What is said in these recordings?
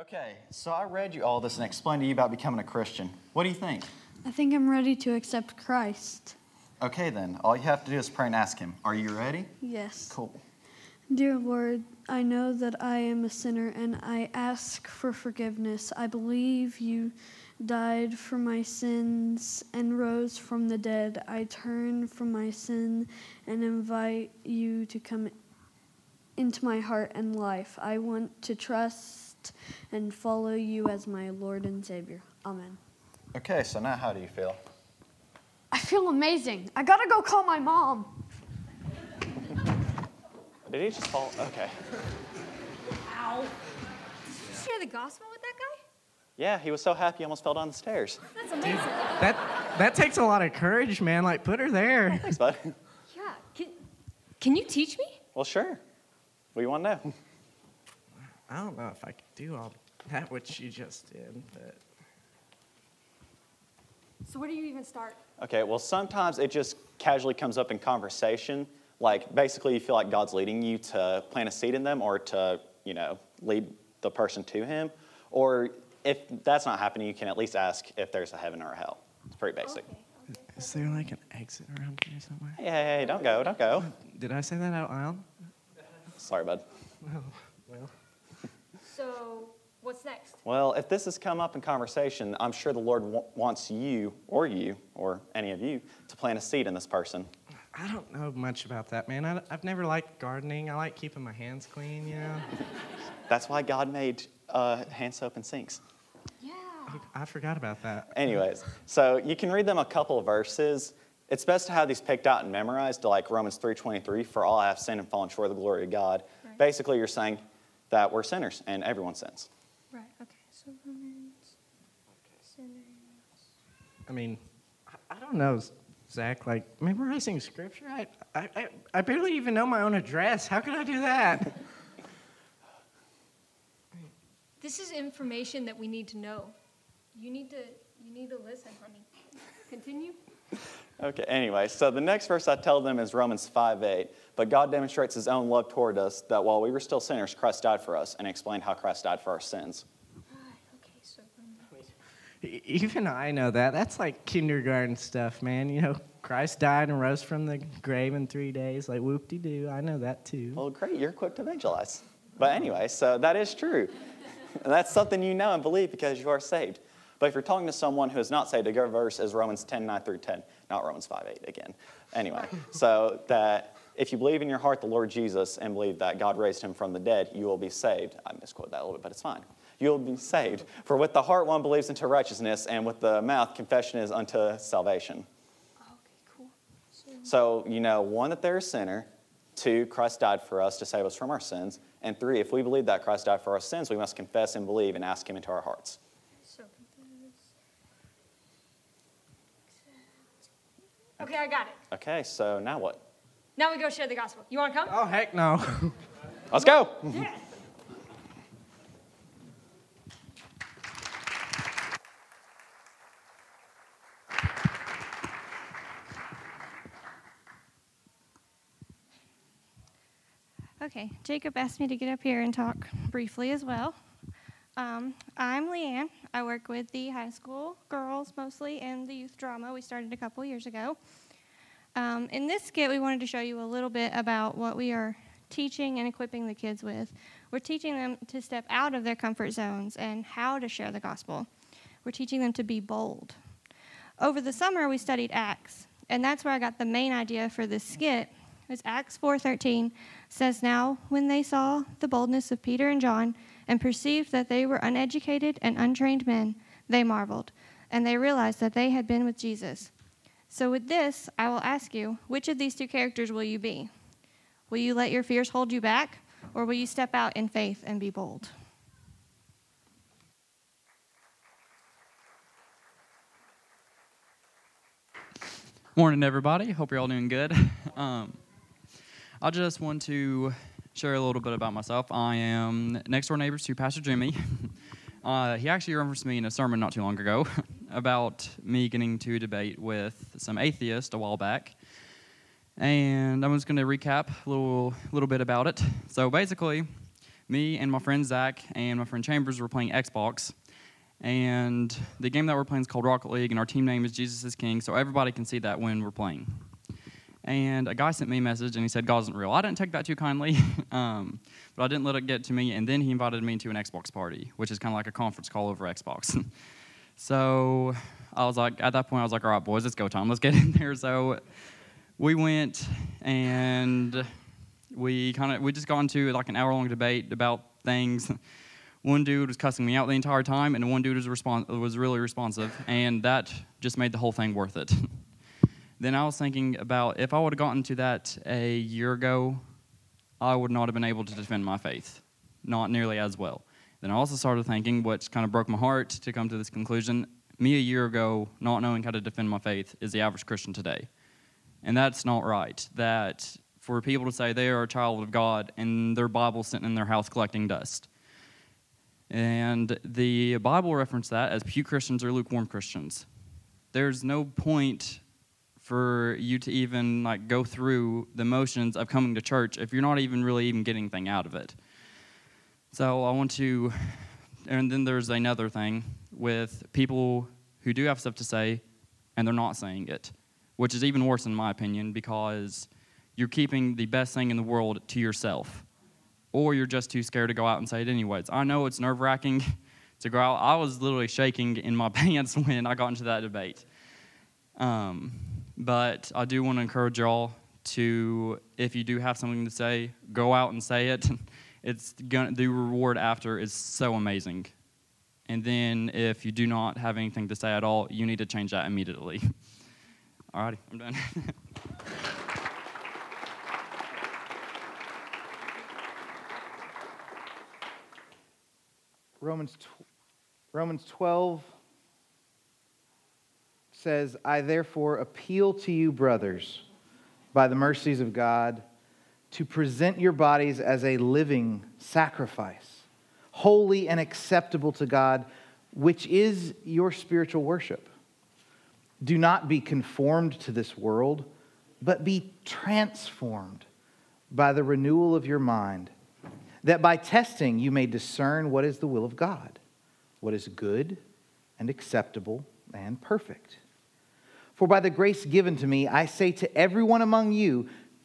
Okay, so I read you all this and explained to you about becoming a Christian. What do you think? I think I'm ready to accept Christ. Okay, then, all you have to do is pray and ask Him. Are you ready? Yes. Cool. Dear Lord, I know that I am a sinner and I ask for forgiveness. I believe you died for my sins and rose from the dead. I turn from my sin and invite you to come into my heart and life. I want to trust and follow you as my Lord and Savior. Amen. Okay, so now how do you feel? I feel amazing. I gotta go call my mom. Did he just fall? Okay. Ow. Did you share the gospel with that guy? Yeah, he was so happy he almost fell down the stairs. That's amazing. That that takes a lot of courage, man. Like put her there. Thanks, bud. Yeah. Can, can you teach me? Well, sure. What do you want to know? I don't know if I could do all that what you just did, but So where do you even start? Okay, well, sometimes it just casually comes up in conversation. Like, basically, you feel like God's leading you to plant a seed in them or to, you know, lead the person to Him. Or if that's not happening, you can at least ask if there's a heaven or a hell. It's pretty basic. is there like an exit around here somewhere? Hey, hey, hey, don't go, don't go. Did I say that out loud? Sorry, bud. Well, So what's next? Well, if this has come up in conversation, I'm sure the Lord w- wants you or you or any of you to plant a seed in this person. I don't know much about that, man. I, I've never liked gardening. I like keeping my hands clean, you know. That's why God made uh, hand soap and sinks. Yeah. I forgot about that. Anyways, so you can read them a couple of verses. It's best to have these picked out and memorized, like Romans 3:23, for all I have sinned and fallen short of the glory of God. Right. Basically, you're saying that we're sinners and everyone sins. Right. Okay. So Romans. Sinners. I mean, I, I don't know, Zach. Like memorizing scripture, I, I, I, I barely even know my own address. How can I do that? This is information that we need to know. You need to. You need to listen, honey. Continue. Okay, anyway, so the next verse I tell them is Romans 5 8. But God demonstrates his own love toward us that while we were still sinners, Christ died for us and explained how Christ died for our sins. Okay. So Even I know that. That's like kindergarten stuff, man. You know, Christ died and rose from the grave in three days. Like whoop de doo. I know that too. Well, great, you're quick to evangelize. But anyway, so that is true. That's something you know and believe because you are saved. But if you're talking to someone who is not saved, a good verse is Romans 10, 9 through 10, not Romans 5, 8 again. Anyway, so that if you believe in your heart the Lord Jesus and believe that God raised him from the dead, you will be saved. I misquote that a little bit, but it's fine. You will be saved. For with the heart one believes into righteousness, and with the mouth confession is unto salvation. Okay. Cool. So, you know, one, that they're a sinner. Two, Christ died for us to save us from our sins. And three, if we believe that Christ died for our sins, we must confess and believe and ask Him into our hearts. so confess. Okay, I got it. Okay, so now what? Now we go share the gospel. You want to come? Oh heck no. Let's go! Yeah. Okay, Jacob asked me to get up here and talk briefly as well. Um, I'm Leanne. I work with the high school girls mostly and the youth drama we started a couple years ago. Um, in this skit, we wanted to show you a little bit about what we are teaching and equipping the kids with. We're teaching them to step out of their comfort zones and how to share the gospel. We're teaching them to be bold. Over the summer, we studied Acts, and that's where I got the main idea for this skit. Is Acts 4:13 says, "Now when they saw the boldness of Peter and John and perceived that they were uneducated and untrained men, they marveled, and they realized that they had been with Jesus." So with this, I will ask you, which of these two characters will you be? Will you let your fears hold you back, or will you step out in faith and be bold? Morning, everybody. Hope you're all doing good. Um, I just want to share a little bit about myself. I am next door neighbors to Pastor Jimmy. Uh, he actually referenced me in a sermon not too long ago about me getting to debate with some atheists a while back. And I'm just going to recap a little, little bit about it. So basically, me and my friend Zach and my friend Chambers were playing Xbox. And the game that we're playing is called Rocket League, and our team name is Jesus is King, so everybody can see that when we're playing. And a guy sent me a message and he said, God isn't real. I didn't take that too kindly, um, but I didn't let it get to me. And then he invited me to an Xbox party, which is kind of like a conference call over Xbox. so I was like, at that point, I was like, all right, boys, it's go time. Let's get in there. So we went and we kind of we just got into like an hour long debate about things. One dude was cussing me out the entire time, and one dude was respons- was really responsive, and that just made the whole thing worth it. then I was thinking about if I would have gotten to that a year ago, I would not have been able to defend my faith, not nearly as well. Then I also started thinking, which kind of broke my heart to come to this conclusion. Me a year ago, not knowing how to defend my faith, is the average Christian today. And that's not right. That for people to say they are a child of God and their Bible sitting in their house collecting dust. And the Bible referenced that as pew Christians or lukewarm Christians. There's no point for you to even like go through the motions of coming to church if you're not even really even getting anything out of it. So I want to and then there's another thing with people who do have stuff to say and they're not saying it, which is even worse in my opinion because you're keeping the best thing in the world to yourself or you're just too scared to go out and say it anyways. I know it's nerve wracking to go out. I was literally shaking in my pants when I got into that debate. Um, but I do want to encourage y'all to, if you do have something to say, go out and say it. It's gonna, the reward after is so amazing. And then if you do not have anything to say at all, you need to change that immediately. Alrighty, I'm done. Romans, tw- Romans 12 says, I therefore appeal to you, brothers, by the mercies of God, to present your bodies as a living sacrifice, holy and acceptable to God, which is your spiritual worship. Do not be conformed to this world, but be transformed by the renewal of your mind that by testing you may discern what is the will of God, what is good and acceptable and perfect. For by the grace given to me, I say to everyone among you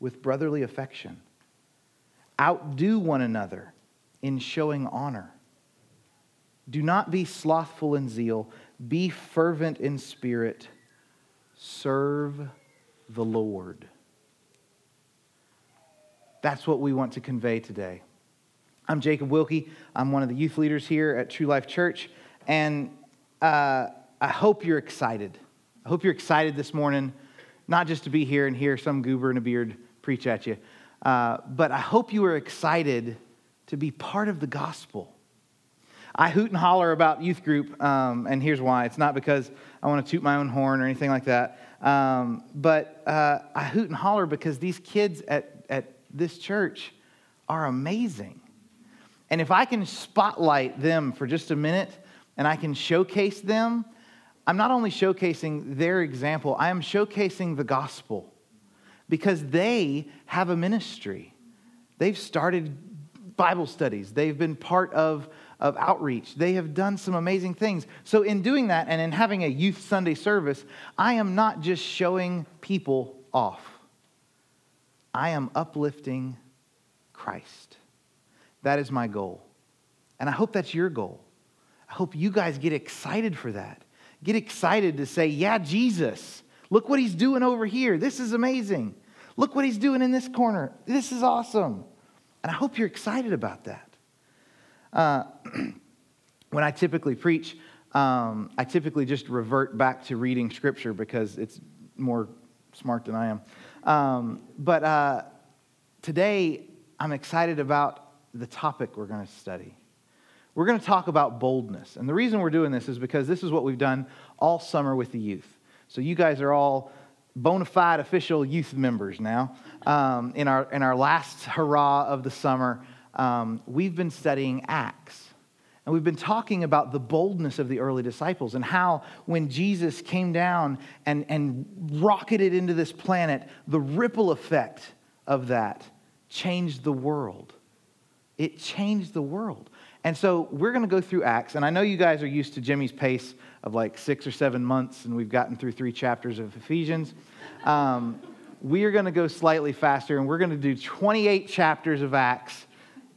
with brotherly affection. Outdo one another in showing honor. Do not be slothful in zeal, be fervent in spirit, serve the Lord. That's what we want to convey today. I'm Jacob Wilkie. I'm one of the youth leaders here at True Life Church. And uh, I hope you're excited. I hope you're excited this morning, not just to be here and hear some goober in a beard preach at you, uh, but I hope you are excited to be part of the gospel. I hoot and holler about youth group, um, and here's why. It's not because I want to toot my own horn or anything like that, um, but uh, I hoot and holler because these kids at, at this church are amazing. And if I can spotlight them for just a minute and I can showcase them, I'm not only showcasing their example, I am showcasing the gospel because they have a ministry. They've started Bible studies, they've been part of, of outreach, they have done some amazing things. So, in doing that and in having a youth Sunday service, I am not just showing people off, I am uplifting Christ. That is my goal. And I hope that's your goal. I hope you guys get excited for that. Get excited to say, Yeah, Jesus, look what he's doing over here. This is amazing. Look what he's doing in this corner. This is awesome. And I hope you're excited about that. Uh, when I typically preach, um, I typically just revert back to reading scripture because it's more smart than I am. Um, but uh, today, I'm excited about the topic we're going to study. We're going to talk about boldness. And the reason we're doing this is because this is what we've done all summer with the youth. So you guys are all bona fide official youth members now. Um, in, our, in our last hurrah of the summer, um, we've been studying Acts. And we've been talking about the boldness of the early disciples and how when Jesus came down and, and rocketed into this planet, the ripple effect of that changed the world. It changed the world. And so we're going to go through Acts. And I know you guys are used to Jimmy's pace of like six or seven months, and we've gotten through three chapters of Ephesians. Um, we are going to go slightly faster, and we're going to do 28 chapters of Acts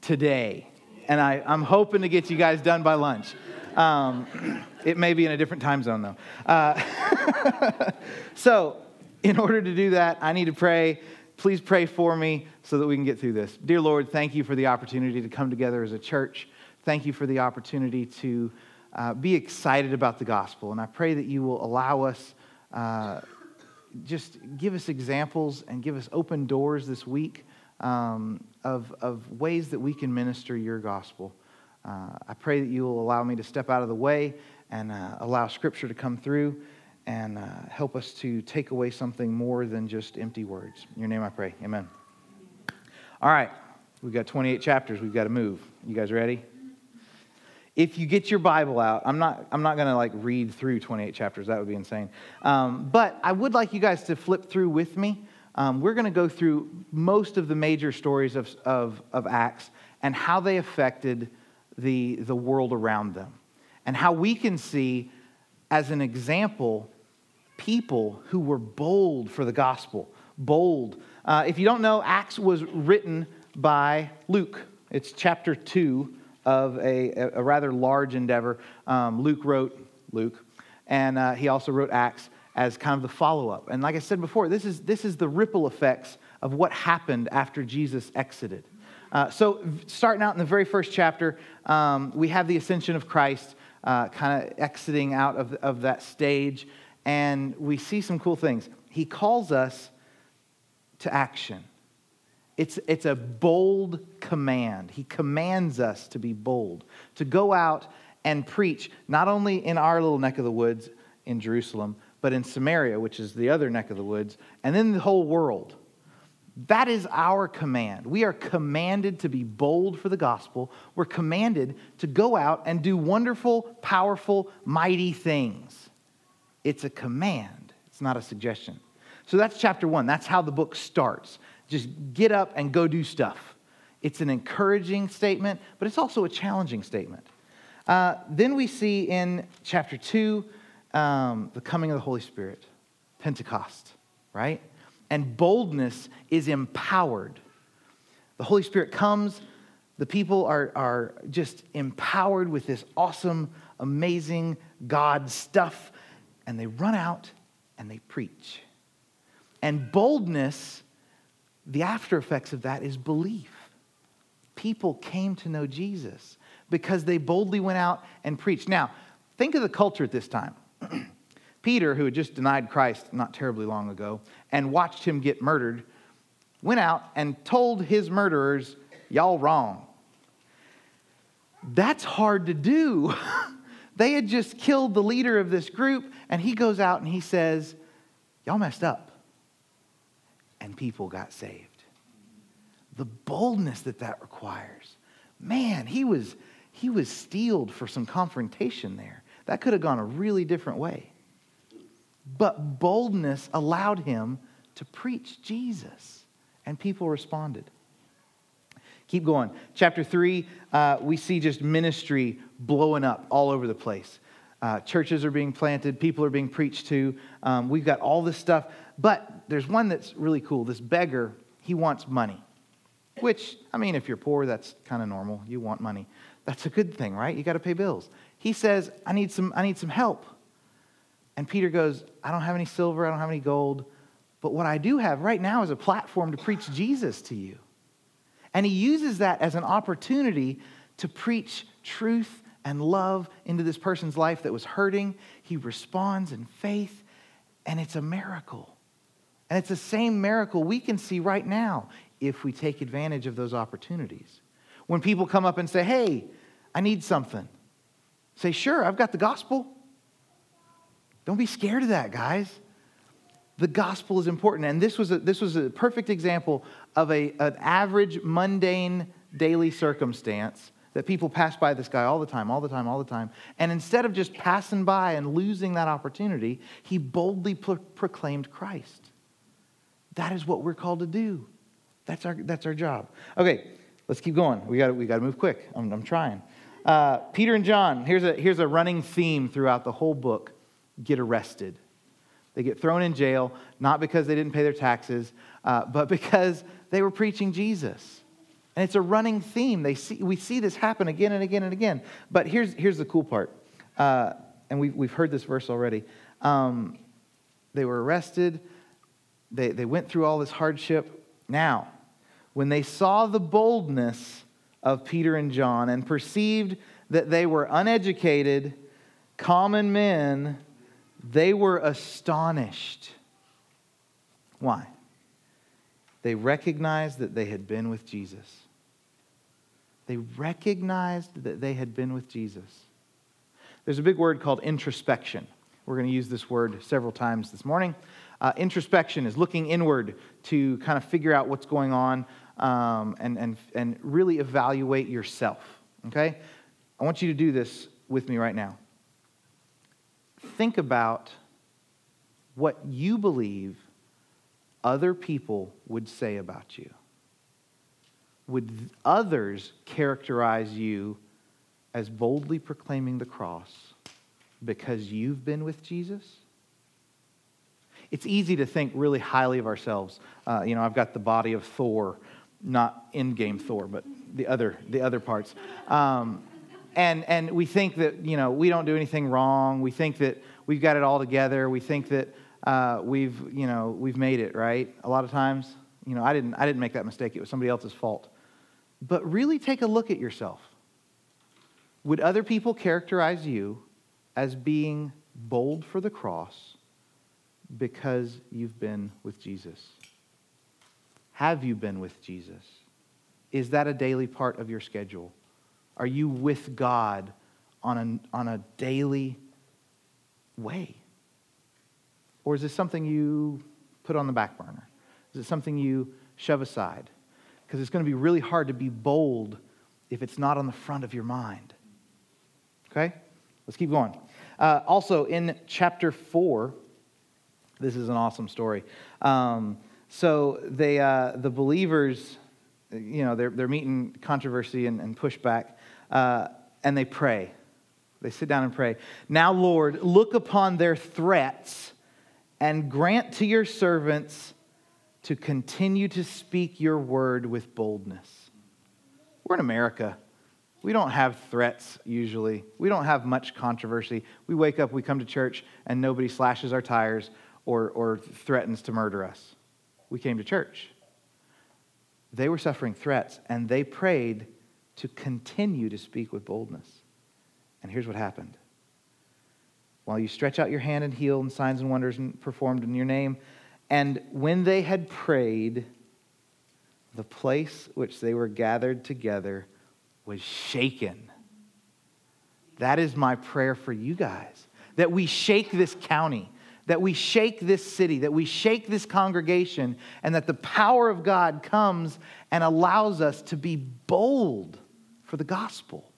today. And I, I'm hoping to get you guys done by lunch. Um, it may be in a different time zone, though. Uh, so, in order to do that, I need to pray. Please pray for me so that we can get through this. Dear Lord, thank you for the opportunity to come together as a church. Thank you for the opportunity to uh, be excited about the gospel. And I pray that you will allow us, uh, just give us examples and give us open doors this week um, of, of ways that we can minister your gospel. Uh, I pray that you will allow me to step out of the way and uh, allow Scripture to come through and uh, help us to take away something more than just empty words. In your name I pray. Amen. All right, we've got 28 chapters. We've got to move. You guys ready? If you get your bible out i'm not i'm not going to like read through 28 chapters that would be insane. Um, but i would like you guys to flip through with me. Um, we're going to go through most of the major stories of, of, of acts and how they affected the, the world around them. And how we can see as an example people who were bold for the gospel. Bold. Uh, if you don't know acts was written by luke. It's chapter 2 of a, a rather large endeavor. Um, Luke wrote Luke, and uh, he also wrote Acts as kind of the follow up. And like I said before, this is, this is the ripple effects of what happened after Jesus exited. Uh, so, starting out in the very first chapter, um, we have the ascension of Christ uh, kind of exiting out of, of that stage, and we see some cool things. He calls us to action. It's, it's a bold command. He commands us to be bold, to go out and preach, not only in our little neck of the woods in Jerusalem, but in Samaria, which is the other neck of the woods, and then the whole world. That is our command. We are commanded to be bold for the gospel. We're commanded to go out and do wonderful, powerful, mighty things. It's a command, it's not a suggestion. So that's chapter one. That's how the book starts. Just get up and go do stuff. It's an encouraging statement, but it's also a challenging statement. Uh, then we see in chapter 2 um, the coming of the Holy Spirit, Pentecost, right? And boldness is empowered. The Holy Spirit comes, the people are, are just empowered with this awesome, amazing God stuff, and they run out and they preach. And boldness the after effects of that is belief. People came to know Jesus because they boldly went out and preached. Now, think of the culture at this time. Peter, who had just denied Christ not terribly long ago and watched him get murdered, went out and told his murderers, Y'all wrong. That's hard to do. they had just killed the leader of this group, and he goes out and he says, Y'all messed up and people got saved. The boldness that that requires. Man, he was, he was steeled for some confrontation there. That could have gone a really different way. But boldness allowed him to preach Jesus, and people responded. Keep going. Chapter 3, uh, we see just ministry blowing up all over the place. Uh, churches are being planted, people are being preached to. Um, we've got all this stuff. But there's one that's really cool. This beggar, he wants money, which, I mean, if you're poor, that's kind of normal. You want money. That's a good thing, right? You got to pay bills. He says, I need some, I need some help. And Peter goes, I don't have any silver, I don't have any gold, but what I do have right now is a platform to preach Jesus to you. And he uses that as an opportunity to preach truth and love into this person's life that was hurting. He responds in faith, and it's a miracle. And it's the same miracle we can see right now if we take advantage of those opportunities. When people come up and say, Hey, I need something, say, Sure, I've got the gospel. Don't be scared of that, guys. The gospel is important. And this was a, this was a perfect example of a, an average, mundane, daily circumstance that people pass by this guy all the time, all the time, all the time. And instead of just passing by and losing that opportunity, he boldly pro- proclaimed Christ. That is what we're called to do. That's our, that's our job. Okay, let's keep going. We got we to move quick. I'm, I'm trying. Uh, Peter and John, here's a, here's a running theme throughout the whole book get arrested. They get thrown in jail, not because they didn't pay their taxes, uh, but because they were preaching Jesus. And it's a running theme. They see, we see this happen again and again and again. But here's, here's the cool part. Uh, and we've, we've heard this verse already. Um, they were arrested, they, they went through all this hardship. Now, when they saw the boldness of Peter and John and perceived that they were uneducated, common men, they were astonished. Why? They recognized that they had been with Jesus. They recognized that they had been with Jesus. There's a big word called introspection. We're going to use this word several times this morning. Uh, introspection is looking inward to kind of figure out what's going on um, and, and, and really evaluate yourself. Okay? I want you to do this with me right now think about what you believe other people would say about you. Would others characterize you as boldly proclaiming the cross because you've been with Jesus? It's easy to think really highly of ourselves. Uh, you know, I've got the body of Thor, not in game Thor, but the other, the other parts. Um, and, and we think that, you know, we don't do anything wrong. We think that we've got it all together. We think that uh, we've, you know, we've made it, right? A lot of times, you know, I didn't, I didn't make that mistake. It was somebody else's fault. But really take a look at yourself. Would other people characterize you as being bold for the cross because you've been with Jesus? Have you been with Jesus? Is that a daily part of your schedule? Are you with God on a, on a daily way? Or is this something you put on the back burner? Is it something you shove aside? Because it's going to be really hard to be bold if it's not on the front of your mind. Okay? Let's keep going. Uh, also, in chapter 4, this is an awesome story. Um, so, they, uh, the believers, you know, they're, they're meeting controversy and, and pushback uh, and they pray. They sit down and pray. Now, Lord, look upon their threats and grant to your servants to continue to speak your word with boldness. We're in America. We don't have threats usually. We don't have much controversy. We wake up, we come to church, and nobody slashes our tires or, or threatens to murder us. We came to church. They were suffering threats, and they prayed to continue to speak with boldness. And here's what happened. While you stretch out your hand and heal, and signs and wonders performed in your name, and when they had prayed, the place which they were gathered together was shaken. That is my prayer for you guys that we shake this county, that we shake this city, that we shake this congregation, and that the power of God comes and allows us to be bold for the gospel.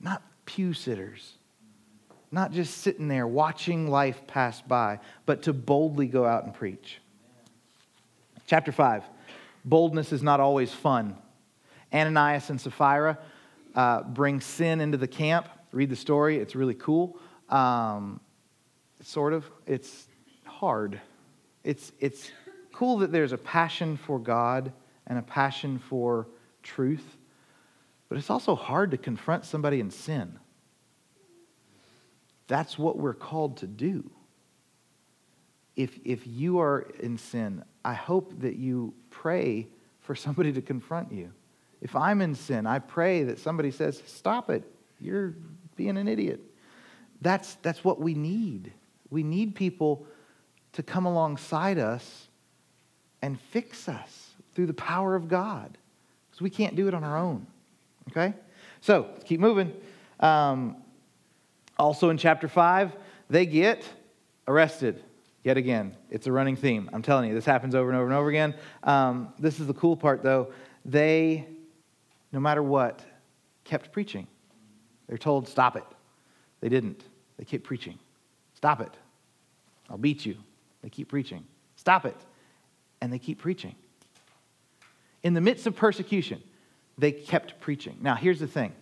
Not pew sitters, not just sitting there watching life pass by, but to boldly go out and preach. Chapter 5 boldness is not always fun. Ananias and Sapphira uh, bring sin into the camp. Read the story, it's really cool. Um, sort of. It's hard. It's, it's cool that there's a passion for God and a passion for truth. but it's also hard to confront somebody in sin. That's what we're called to do. If, if you are in sin, I hope that you pray for somebody to confront you. If I'm in sin, I pray that somebody says, Stop it. You're being an idiot. That's, that's what we need. We need people to come alongside us and fix us through the power of God because we can't do it on our own. Okay? So, keep moving. Um, also in chapter 5, they get arrested. Yet again, it's a running theme. I'm telling you, this happens over and over and over again. Um, this is the cool part, though. They, no matter what, kept preaching. They're told, stop it. They didn't. They kept preaching. Stop it. I'll beat you. They keep preaching. Stop it. And they keep preaching. In the midst of persecution, they kept preaching. Now, here's the thing.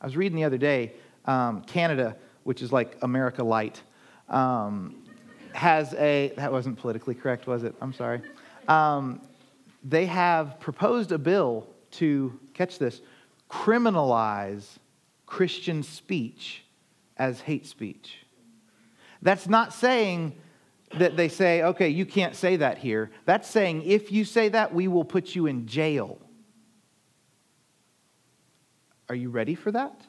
I was reading the other day, um, Canada, which is like America Light, um, has a, that wasn't politically correct, was it? I'm sorry. Um, they have proposed a bill to, catch this, criminalize Christian speech as hate speech. That's not saying that they say, okay, you can't say that here. That's saying if you say that, we will put you in jail. Are you ready for that?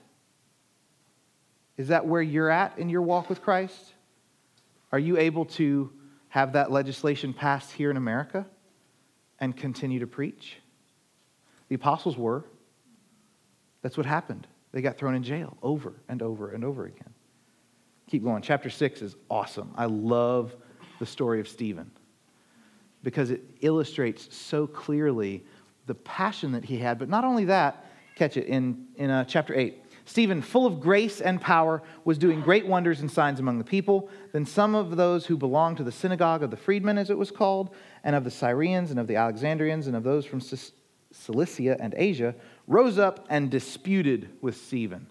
Is that where you're at in your walk with Christ? Are you able to have that legislation passed here in America and continue to preach? The apostles were. That's what happened. They got thrown in jail over and over and over again. Keep going. Chapter 6 is awesome. I love the story of Stephen because it illustrates so clearly the passion that he had. But not only that, catch it in, in uh, chapter 8. Stephen, full of grace and power, was doing great wonders and signs among the people. Then some of those who belonged to the synagogue of the freedmen, as it was called, and of the Syrians, and of the Alexandrians, and of those from Cilicia and Asia, rose up and disputed with Stephen.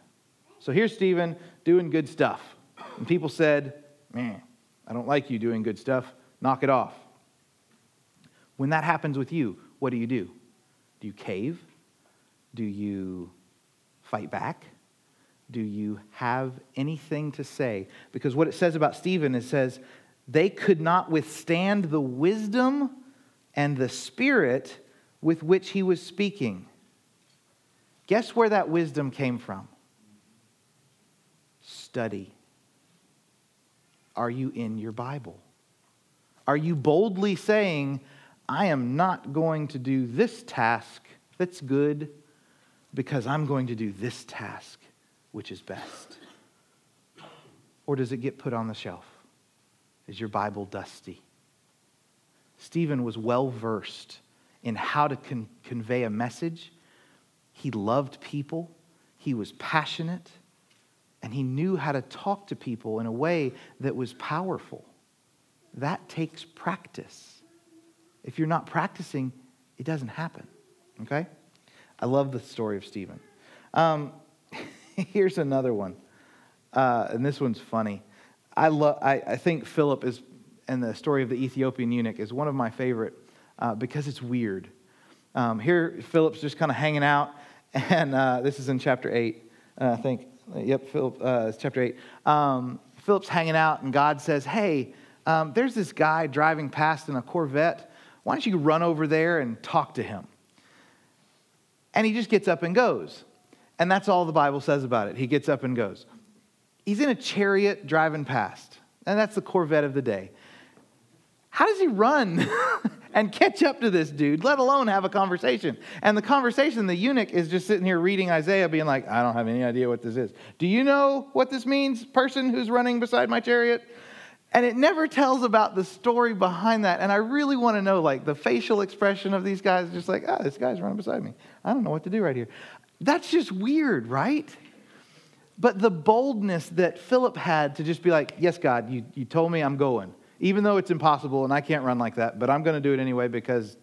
So here's Stephen doing good stuff. And people said, Man, I don't like you doing good stuff. Knock it off. When that happens with you, what do you do? Do you cave? Do you fight back? Do you have anything to say? Because what it says about Stephen, it says, they could not withstand the wisdom and the spirit with which he was speaking. Guess where that wisdom came from? Study. Are you in your Bible? Are you boldly saying, I am not going to do this task that's good because I'm going to do this task which is best? Or does it get put on the shelf? Is your Bible dusty? Stephen was well versed in how to con- convey a message. He loved people, he was passionate, and he knew how to talk to people in a way that was powerful. That takes practice. If you're not practicing, it doesn't happen. Okay? I love the story of Stephen. Um, here's another one, uh, and this one's funny. I, lo- I, I think Philip is, and the story of the Ethiopian eunuch is one of my favorite uh, because it's weird. Um, here, Philip's just kind of hanging out, and uh, this is in chapter 8, uh, I think. Yep, Philip, uh, chapter 8. Um, Philip's hanging out, and God says, Hey, um, there's this guy driving past in a Corvette. Why don't you run over there and talk to him? And he just gets up and goes. And that's all the Bible says about it. He gets up and goes. He's in a chariot driving past, and that's the Corvette of the day. How does he run and catch up to this dude, let alone have a conversation? And the conversation, the eunuch is just sitting here reading Isaiah, being like, I don't have any idea what this is. Do you know what this means, person who's running beside my chariot? And it never tells about the story behind that. And I really want to know, like, the facial expression of these guys, just like, ah, oh, this guy's running beside me. I don't know what to do right here. That's just weird, right? But the boldness that Philip had to just be like, yes, God, you, you told me I'm going even though it's impossible and I can't run like that, but I'm going to do it anyway because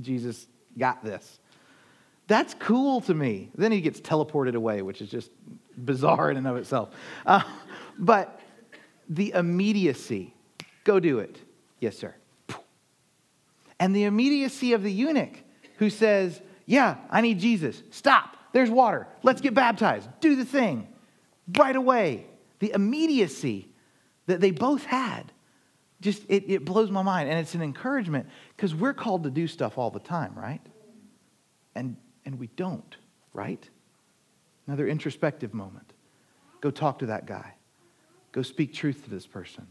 Jesus got this. That's cool to me. Then he gets teleported away, which is just bizarre in and of itself. Uh, but the immediacy go do it. Yes, sir. And the immediacy of the eunuch who says, Yeah, I need Jesus. Stop. there's water. Let's get baptized. Do the thing right away. The immediacy that they both had just it, it blows my mind. And it's an encouragement because we're called to do stuff all the time right? And and we don't right? Another introspective moment. Go talk to that guy. Go speak truth to this person.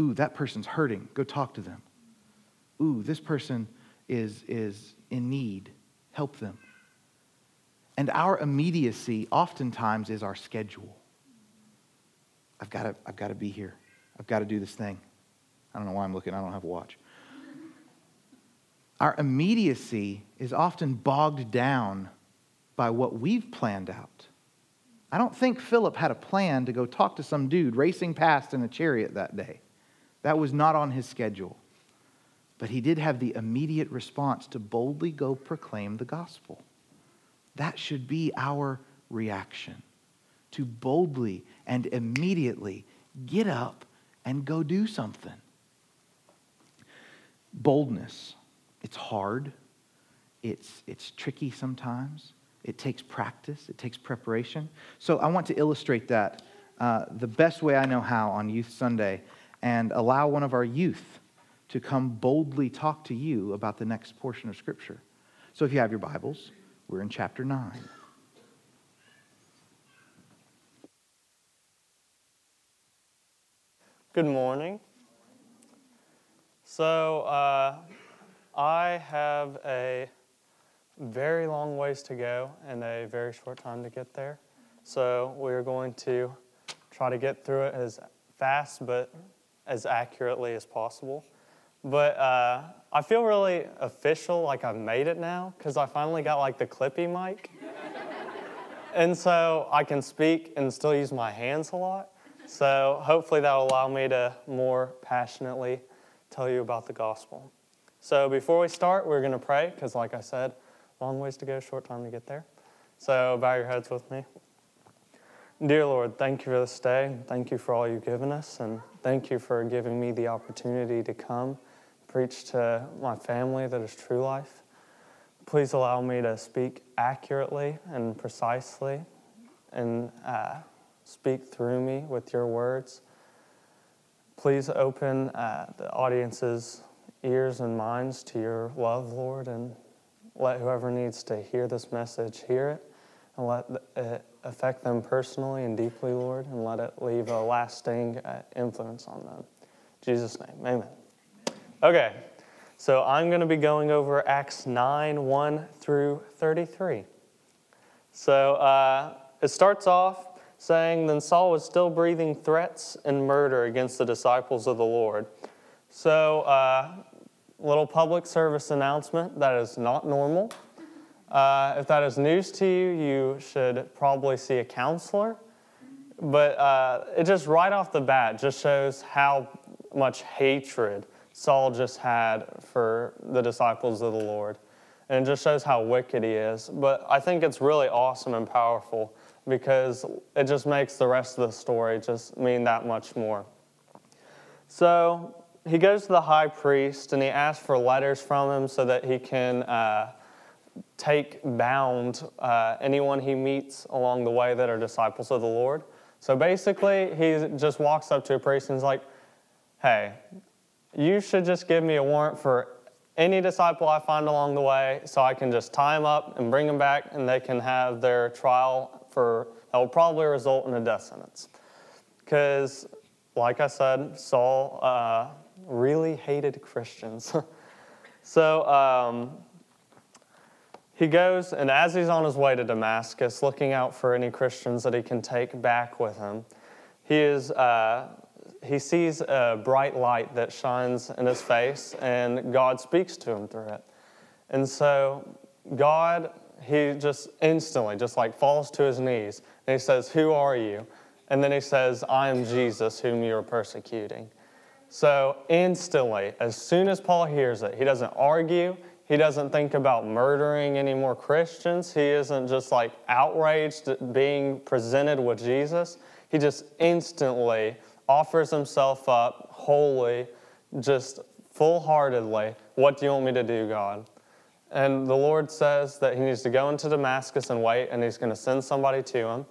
Ooh that person's hurting. Go talk to them. Ooh this person is is in need. Help them. And our immediacy oftentimes is our schedule. I've got to i've got to be here. I've got to do this thing I don't know why I'm looking, I don't have a watch. Our immediacy is often bogged down by what we've planned out. I don't think Philip had a plan to go talk to some dude racing past in a chariot that day. That was not on his schedule. But he did have the immediate response to boldly go proclaim the gospel. That should be our reaction to boldly and immediately get up and go do something boldness. It's hard, it's, it's tricky sometimes, it takes practice, it takes preparation. So I want to illustrate that uh, the best way I know how on Youth Sunday and allow one of our youth to come boldly talk to you about the next portion of Scripture. So if you have your Bibles, we're in chapter 9. Good morning. So, uh, I have a very long ways to go and a very short time to get there. So, we're going to try to get through it as fast but as accurately as possible. But uh, I feel really official, like I've made it now, because I finally got like the clippy mic. and so I can speak and still use my hands a lot. So hopefully that'll allow me to more passionately tell you about the gospel. So before we start, we're going to pray because, like I said, long ways to go, short time to get there. So bow your heads with me. Dear Lord, thank you for this day. Thank you for all you've given us, and thank you for giving me the opportunity to come preach to my family that is true life. Please allow me to speak accurately and precisely and uh, speak through me with your words. Please open uh, the audience's ears and minds to your love, Lord, and let whoever needs to hear this message hear it, and let it affect them personally and deeply, Lord, and let it leave a lasting uh, influence on them. In Jesus' name, amen. Okay, so I'm going to be going over Acts 9 1 through 33. So uh, it starts off saying, Then Saul was still breathing threats and murder against the disciples of the Lord. So, uh, little public service announcement that is not normal. Uh, if that is news to you, you should probably see a counselor. But uh, it just right off the bat just shows how much hatred Saul just had for the disciples of the Lord. And it just shows how wicked he is. But I think it's really awesome and powerful because it just makes the rest of the story just mean that much more. So he goes to the high priest and he asks for letters from him so that he can uh, take bound uh, anyone he meets along the way that are disciples of the Lord. So basically, he just walks up to a priest and is like, hey, you should just give me a warrant for any disciple I find along the way so I can just tie them up and bring them back and they can have their trial for that will probably result in a death sentence. Because, like I said, Saul uh, really hated Christians. so um, he goes, and as he's on his way to Damascus, looking out for any Christians that he can take back with him, he is. Uh, he sees a bright light that shines in his face, and God speaks to him through it. And so, God he just instantly just like falls to his knees and he says, Who are you? And then he says, I am Jesus whom you are persecuting. So instantly, as soon as Paul hears it, he doesn't argue. He doesn't think about murdering any more Christians. He isn't just like outraged at being presented with Jesus. He just instantly offers himself up wholly, just full heartedly. What do you want me to do, God? And the Lord says that he needs to go into Damascus and wait, and he's going to send somebody to him.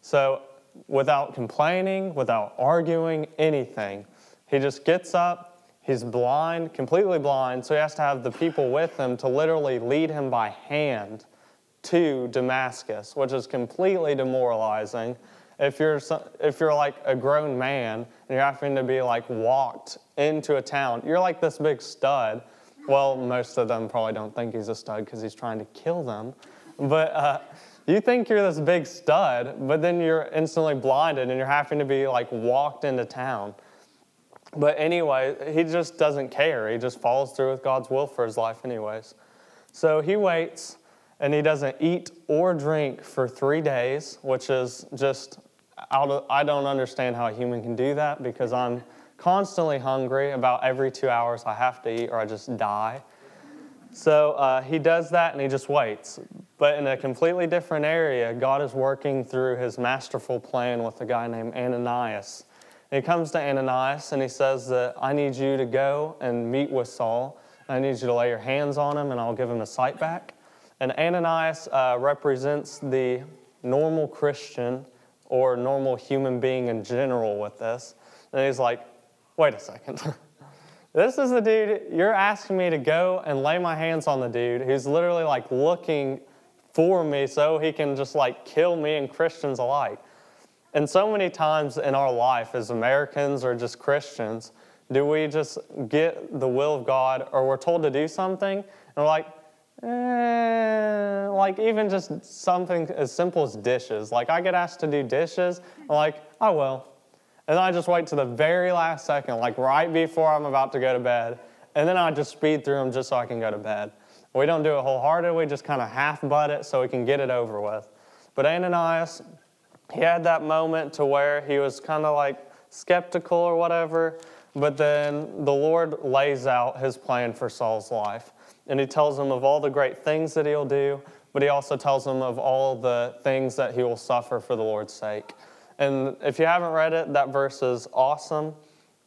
So, without complaining, without arguing, anything, he just gets up. He's blind, completely blind, so he has to have the people with him to literally lead him by hand to Damascus, which is completely demoralizing. If you're, if you're like a grown man and you're having to be like walked into a town, you're like this big stud. Well, most of them probably don't think he's a stud because he's trying to kill them. But uh, you think you're this big stud, but then you're instantly blinded and you're having to be like walked into town. But anyway, he just doesn't care. He just follows through with God's will for his life, anyways. So he waits and he doesn't eat or drink for three days, which is just out I don't understand how a human can do that because I'm constantly hungry. About every two hours, I have to eat or I just die. So uh, he does that and he just waits. But in a completely different area, God is working through his masterful plan with a guy named Ananias. And he comes to Ananias and he says that I need you to go and meet with Saul. I need you to lay your hands on him and I'll give him the sight back. And Ananias uh, represents the normal Christian or normal human being in general with this. And he's like, wait a second. this is the dude, you're asking me to go and lay my hands on the dude who's literally like looking for me so he can just like kill me and Christians alike. And so many times in our life as Americans or just Christians, do we just get the will of God or we're told to do something and we're like, eh, like even just something as simple as dishes. Like I get asked to do dishes, I'm like, I will. And then I just wait to the very last second, like right before I'm about to go to bed. And then I just speed through them just so I can go to bed. We don't do it wholeheartedly, we just kind of half butt it so we can get it over with. But Ananias, he had that moment to where he was kind of like skeptical or whatever, but then the Lord lays out his plan for Saul's life. And he tells him of all the great things that he'll do, but he also tells him of all the things that he will suffer for the Lord's sake. And if you haven't read it, that verse is awesome,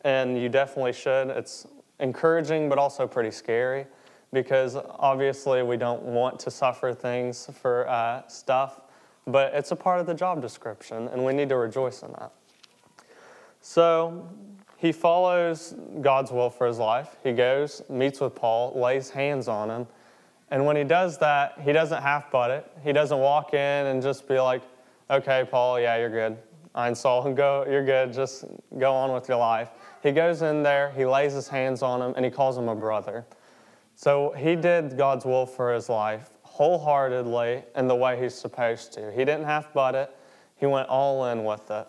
and you definitely should. It's encouraging, but also pretty scary because obviously we don't want to suffer things for uh, stuff but it's a part of the job description, and we need to rejoice in that. So he follows God's will for his life. He goes, meets with Paul, lays hands on him. And when he does that, he doesn't half butt it. He doesn't walk in and just be like, okay, Paul, yeah, you're good. I'm Saul, go, you're good. Just go on with your life. He goes in there, he lays his hands on him, and he calls him a brother. So he did God's will for his life wholeheartedly in the way he's supposed to. He didn't half butt it, he went all in with it.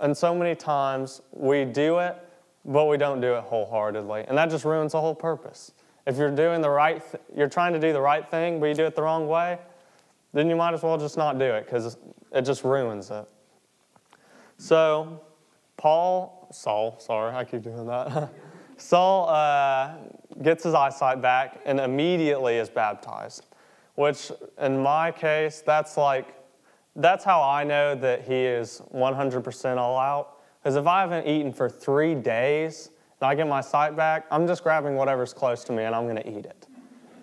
And so many times we do it, but we don't do it wholeheartedly. And that just ruins the whole purpose. If you're doing the right, th- you're trying to do the right thing, but you do it the wrong way, then you might as well just not do it because it just ruins it. So, Paul, Saul, sorry, I keep doing that. Saul uh, gets his eyesight back and immediately is baptized which in my case, that's like, that's how I know that he is 100% all out. Because if I haven't eaten for three days and I get my sight back, I'm just grabbing whatever's close to me and I'm going to eat it.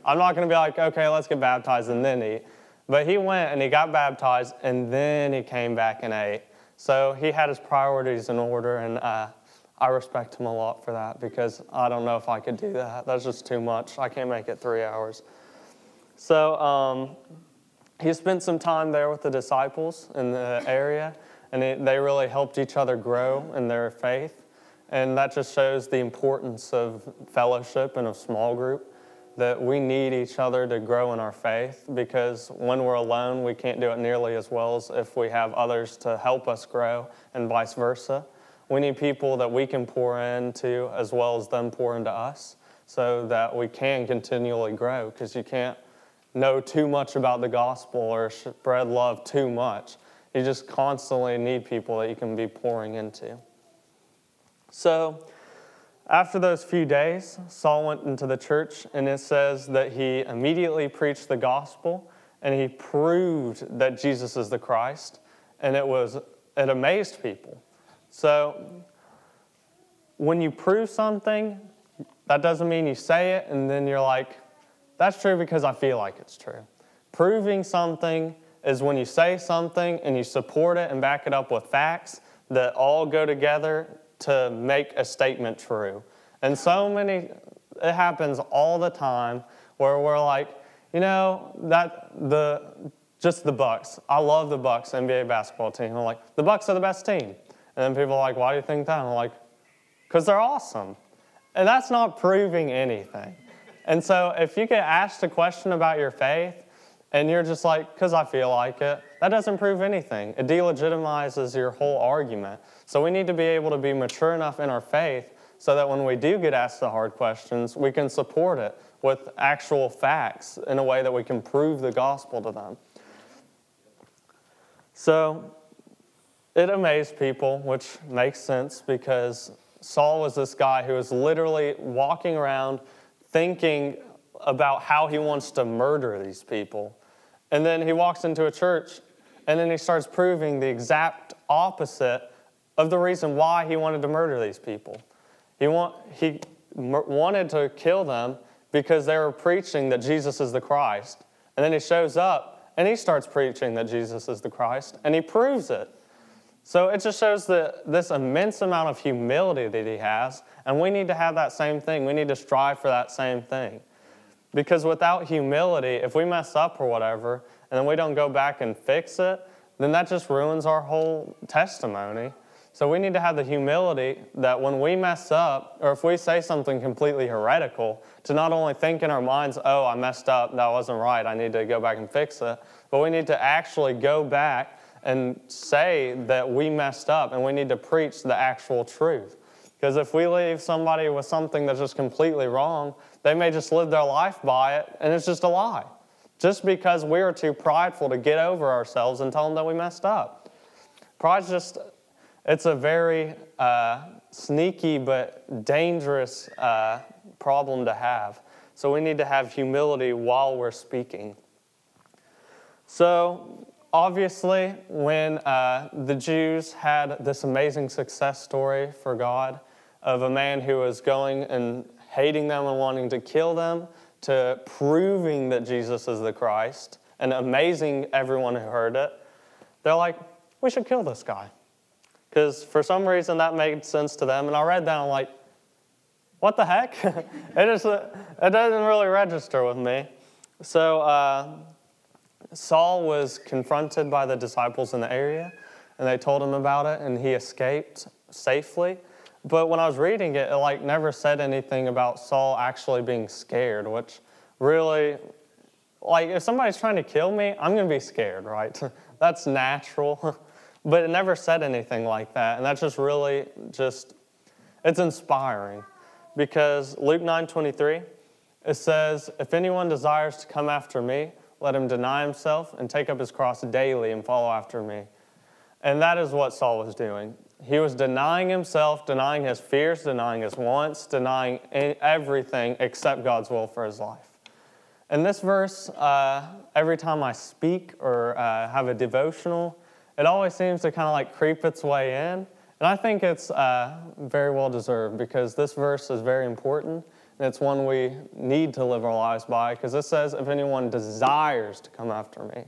I'm not going to be like, okay, let's get baptized and then eat. But he went and he got baptized and then he came back and ate. So he had his priorities in order, and uh, I respect him a lot for that because I don't know if I could do that. That's just too much. I can't make it three hours. So um, he spent some time there with the disciples in the area, and it, they really helped each other grow in their faith. And that just shows the importance of fellowship and of small group, that we need each other to grow in our faith because when we're alone, we can't do it nearly as well as if we have others to help us grow, and vice versa. We need people that we can pour into as well as them pour into us so that we can continually grow because you can't know too much about the gospel or spread love too much. You just constantly need people that you can be pouring into. So, after those few days, Saul went into the church, and it says that he immediately preached the gospel and he proved that Jesus is the Christ, and it was it amazed people. So, when you prove something, that doesn't mean you say it and then you're like, That's true because I feel like it's true. Proving something is when you say something and you support it and back it up with facts that all go together to make a statement true. And so many, it happens all the time where we're like, you know, that the just the Bucks. I love the Bucks NBA basketball team. I'm like, the Bucks are the best team. And then people are like, why do you think that? I'm like, because they're awesome. And that's not proving anything. And so if you get asked a question about your faith and you're just like, because I feel like it, that doesn't prove anything. It delegitimizes your whole argument. So we need to be able to be mature enough in our faith so that when we do get asked the hard questions, we can support it with actual facts in a way that we can prove the gospel to them. So it amazed people, which makes sense because Saul was this guy who was literally walking around thinking about how he wants to murder these people. And then he walks into a church and then he starts proving the exact opposite of the reason why he wanted to murder these people. He, want, he wanted to kill them because they were preaching that Jesus is the Christ. And then he shows up and he starts preaching that Jesus is the Christ and he proves it. So it just shows that this immense amount of humility that he has, and we need to have that same thing. We need to strive for that same thing. Because without humility, if we mess up or whatever, and then we don't go back and fix it, then that just ruins our whole testimony. So we need to have the humility that when we mess up, or if we say something completely heretical, to not only think in our minds, oh, I messed up, that wasn't right, I need to go back and fix it, but we need to actually go back and say that we messed up and we need to preach the actual truth. Because if we leave somebody with something that's just completely wrong, they may just live their life by it and it's just a lie. Just because we are too prideful to get over ourselves and tell them that we messed up. Pride's just it's a very uh, sneaky but dangerous uh, problem to have. So we need to have humility while we're speaking. So, obviously, when uh, the Jews had this amazing success story for God of a man who was going and hating them and wanting to kill them, to proving that Jesus is the Christ and amazing everyone who heard it, they're like, we should kill this guy because for some reason that made sense to them. And I read that and I'm like, what the heck? it, it doesn't really register with me. So uh, Saul was confronted by the disciples in the area, and they told him about it, and he escaped safely. But when I was reading it, it like never said anything about Saul actually being scared, which really, like if somebody's trying to kill me, I'm gonna be scared, right? That's natural. But it never said anything like that. And that's just really just, it's inspiring. Because Luke 9 23, it says, If anyone desires to come after me, let him deny himself and take up his cross daily and follow after me. And that is what Saul was doing. He was denying himself, denying his fears, denying his wants, denying everything except God's will for his life. In this verse, uh, every time I speak or uh, have a devotional, it always seems to kind of like creep its way in. And I think it's uh, very well deserved because this verse is very important and it's one we need to live our lives by because it says, if anyone desires to come after me,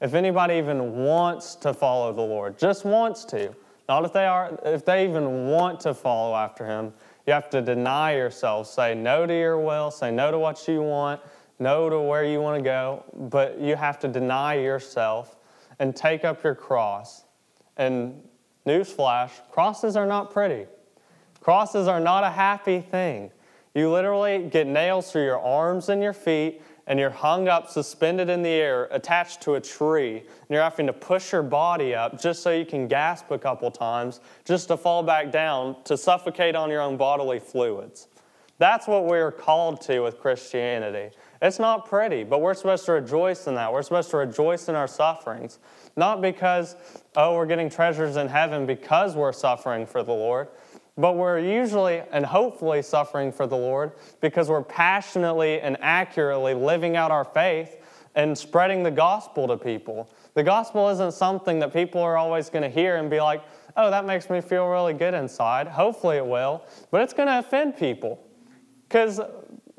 if anybody even wants to follow the Lord, just wants to, not if they are, if they even want to follow after him, you have to deny yourself, say no to your will, say no to what you want, no to where you want to go, but you have to deny yourself and take up your cross. And newsflash, crosses are not pretty. Crosses are not a happy thing. You literally get nails through your arms and your feet, and you're hung up, suspended in the air, attached to a tree, and you're having to push your body up just so you can gasp a couple times, just to fall back down, to suffocate on your own bodily fluids. That's what we're called to with Christianity. It's not pretty, but we're supposed to rejoice in that. We're supposed to rejoice in our sufferings. Not because, oh, we're getting treasures in heaven because we're suffering for the Lord, but we're usually and hopefully suffering for the Lord because we're passionately and accurately living out our faith and spreading the gospel to people. The gospel isn't something that people are always going to hear and be like, oh, that makes me feel really good inside. Hopefully it will, but it's going to offend people. Because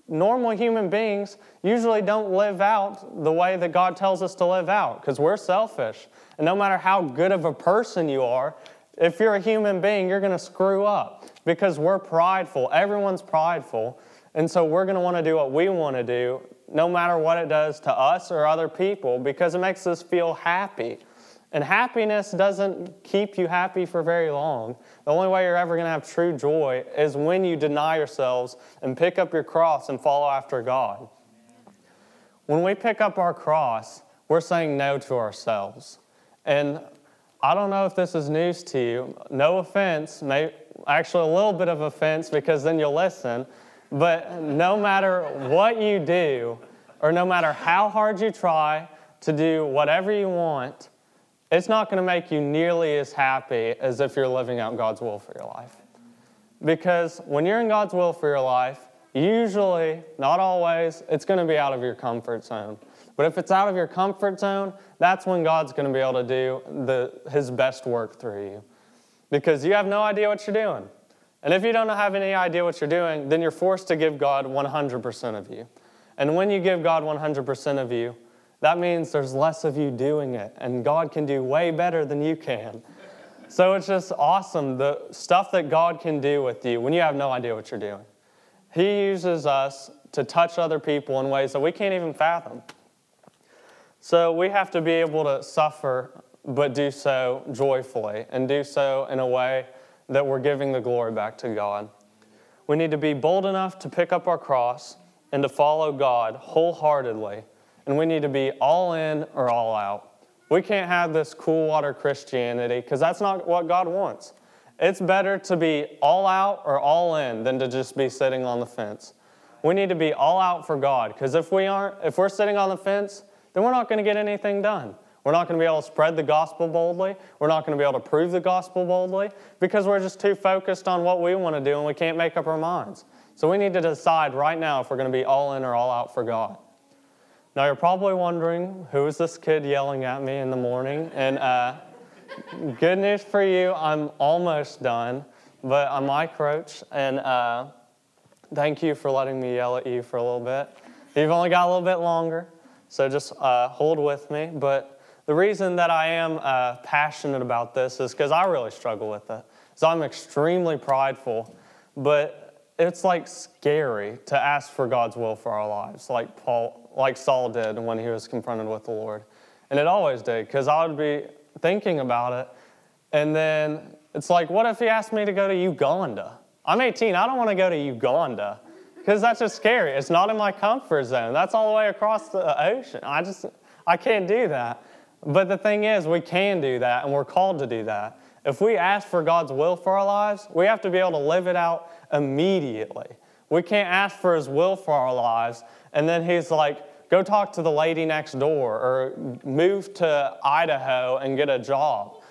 normal human beings usually don't live out the way that God tells us to live out because we're selfish. And no matter how good of a person you are, if you're a human being, you're going to screw up because we're prideful. Everyone's prideful. And so we're going to want to do what we want to do, no matter what it does to us or other people, because it makes us feel happy. And happiness doesn't keep you happy for very long. The only way you're ever going to have true joy is when you deny yourselves and pick up your cross and follow after God. When we pick up our cross, we're saying no to ourselves. And I don't know if this is news to you. No offense, may, actually, a little bit of offense because then you'll listen. But no matter what you do, or no matter how hard you try to do whatever you want, it's not going to make you nearly as happy as if you're living out God's will for your life. Because when you're in God's will for your life, usually, not always, it's going to be out of your comfort zone. But if it's out of your comfort zone, that's when God's going to be able to do the, his best work through you. Because you have no idea what you're doing. And if you don't have any idea what you're doing, then you're forced to give God 100% of you. And when you give God 100% of you, that means there's less of you doing it, and God can do way better than you can. So it's just awesome the stuff that God can do with you when you have no idea what you're doing. He uses us to touch other people in ways that we can't even fathom. So we have to be able to suffer, but do so joyfully and do so in a way that we're giving the glory back to God. We need to be bold enough to pick up our cross and to follow God wholeheartedly and we need to be all in or all out. We can't have this cool water Christianity because that's not what God wants. It's better to be all out or all in than to just be sitting on the fence. We need to be all out for God because if we aren't, if we're sitting on the fence, then we're not going to get anything done. We're not going to be able to spread the gospel boldly. We're not going to be able to prove the gospel boldly because we're just too focused on what we want to do and we can't make up our minds. So we need to decide right now if we're going to be all in or all out for God. Now, you're probably wondering who is this kid yelling at me in the morning? And uh, good news for you, I'm almost done, but I'm Mike Roach, and uh, thank you for letting me yell at you for a little bit. You've only got a little bit longer, so just uh, hold with me. But the reason that I am uh, passionate about this is because I really struggle with it. So I'm extremely prideful, but it's like scary to ask for God's will for our lives, like Paul like Saul did when he was confronted with the Lord. And it always did, because I would be thinking about it. And then it's like, what if he asked me to go to Uganda? I'm 18, I don't want to go to Uganda because that's just scary. It's not in my comfort zone. That's all the way across the ocean. I just, I can't do that. But the thing is, we can do that, and we're called to do that. If we ask for God's will for our lives, we have to be able to live it out immediately. We can't ask for His will for our lives and then he's like, go talk to the lady next door or move to Idaho and get a job.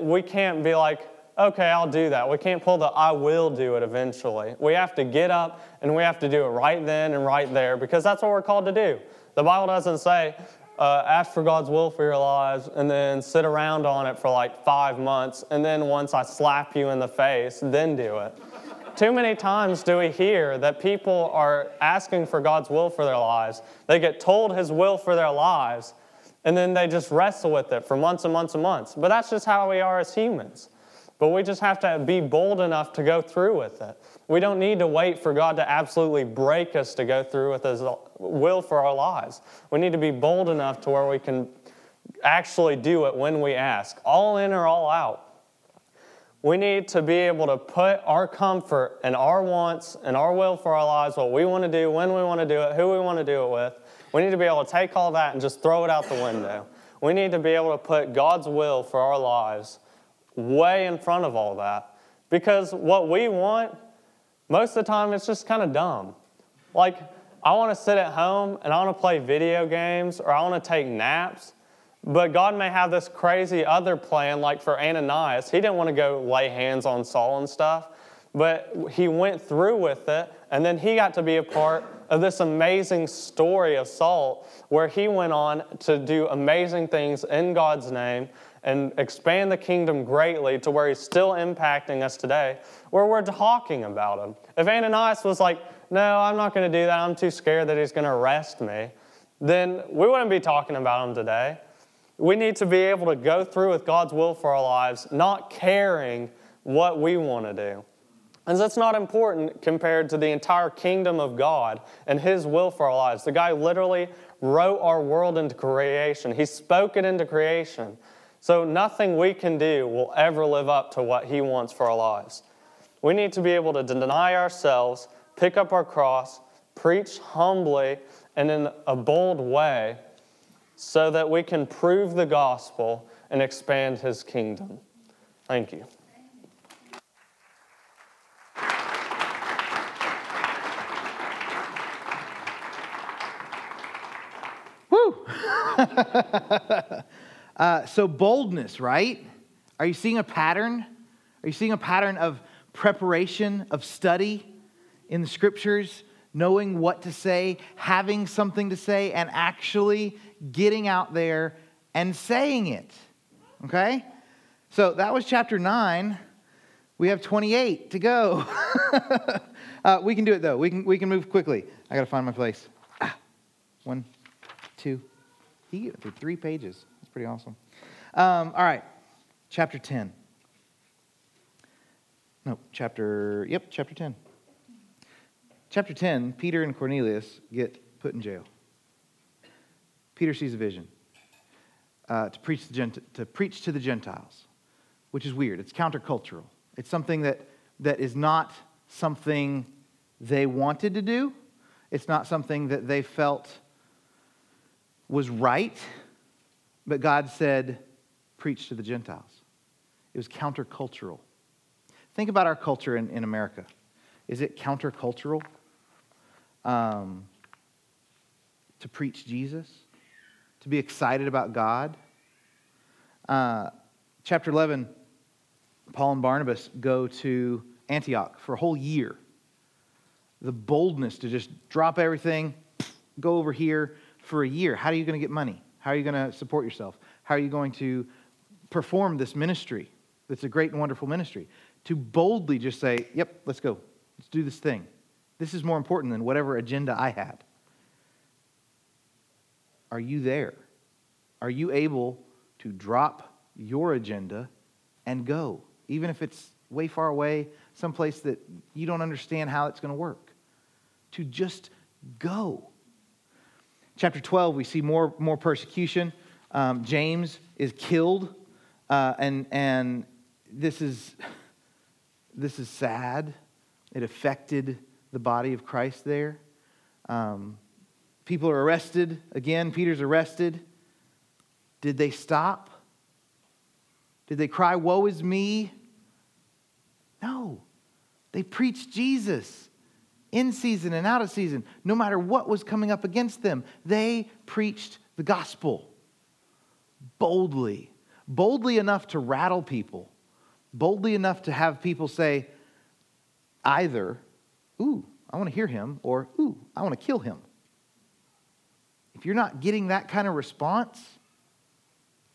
We can't be like, okay, I'll do that. We can't pull the I will do it eventually. We have to get up and we have to do it right then and right there because that's what we're called to do. The Bible doesn't say, uh, ask for God's will for your lives and then sit around on it for like five months and then once I slap you in the face, then do it. Too many times do we hear that people are asking for God's will for their lives. They get told His will for their lives, and then they just wrestle with it for months and months and months. But that's just how we are as humans. But we just have to be bold enough to go through with it. We don't need to wait for God to absolutely break us to go through with His will for our lives. We need to be bold enough to where we can actually do it when we ask, all in or all out. We need to be able to put our comfort and our wants and our will for our lives, what we want to do, when we want to do it, who we want to do it with. We need to be able to take all that and just throw it out the window. We need to be able to put God's will for our lives way in front of all that. Because what we want, most of the time, it's just kind of dumb. Like, I want to sit at home and I want to play video games or I want to take naps but God may have this crazy other plan, like for Ananias. He didn't want to go lay hands on Saul and stuff, but he went through with it, and then he got to be a part of this amazing story of Saul, where he went on to do amazing things in God's name and expand the kingdom greatly to where he's still impacting us today, where we're talking about him. If Ananias was like, No, I'm not going to do that, I'm too scared that he's going to arrest me, then we wouldn't be talking about him today. We need to be able to go through with God's will for our lives, not caring what we want to do. And that's not important compared to the entire kingdom of God and His will for our lives. The guy literally wrote our world into creation, He spoke it into creation. So nothing we can do will ever live up to what He wants for our lives. We need to be able to deny ourselves, pick up our cross, preach humbly and in a bold way so that we can prove the gospel and expand His kingdom. Thank you. uh, so, boldness, right? Are you seeing a pattern? Are you seeing a pattern of preparation, of study in the scriptures, knowing what to say, having something to say, and actually getting out there and saying it? Okay? So, that was chapter 9. We have 28 to go. uh, we can do it though. We can, we can move quickly. I got to find my place. Ah, one. He get through three pages. That's pretty awesome. Um, all right, chapter 10. No, chapter, yep, chapter 10. Chapter 10, Peter and Cornelius get put in jail. Peter sees a vision uh, to, preach Gent- to preach to the Gentiles, which is weird. It's countercultural. It's something that, that is not something they wanted to do, it's not something that they felt was right, but God said, preach to the Gentiles. It was countercultural. Think about our culture in, in America. Is it countercultural um, to preach Jesus? To be excited about God? Uh, chapter 11, Paul and Barnabas go to Antioch for a whole year. The boldness to just drop everything, go over here, for a year. How are you going to get money? How are you going to support yourself? How are you going to perform this ministry that's a great and wonderful ministry? To boldly just say, yep, let's go. Let's do this thing. This is more important than whatever agenda I had. Are you there? Are you able to drop your agenda and go, even if it's way far away, someplace that you don't understand how it's going to work? To just go. Chapter 12, we see more, more persecution. Um, James is killed, uh, and, and this, is, this is sad. It affected the body of Christ there. Um, people are arrested. Again, Peter's arrested. Did they stop? Did they cry, Woe is me? No. They preached Jesus in season and out of season, no matter what was coming up against them, they preached the gospel boldly, boldly enough to rattle people, boldly enough to have people say, either, Ooh, I want to hear him, or Ooh, I want to kill him. If you're not getting that kind of response,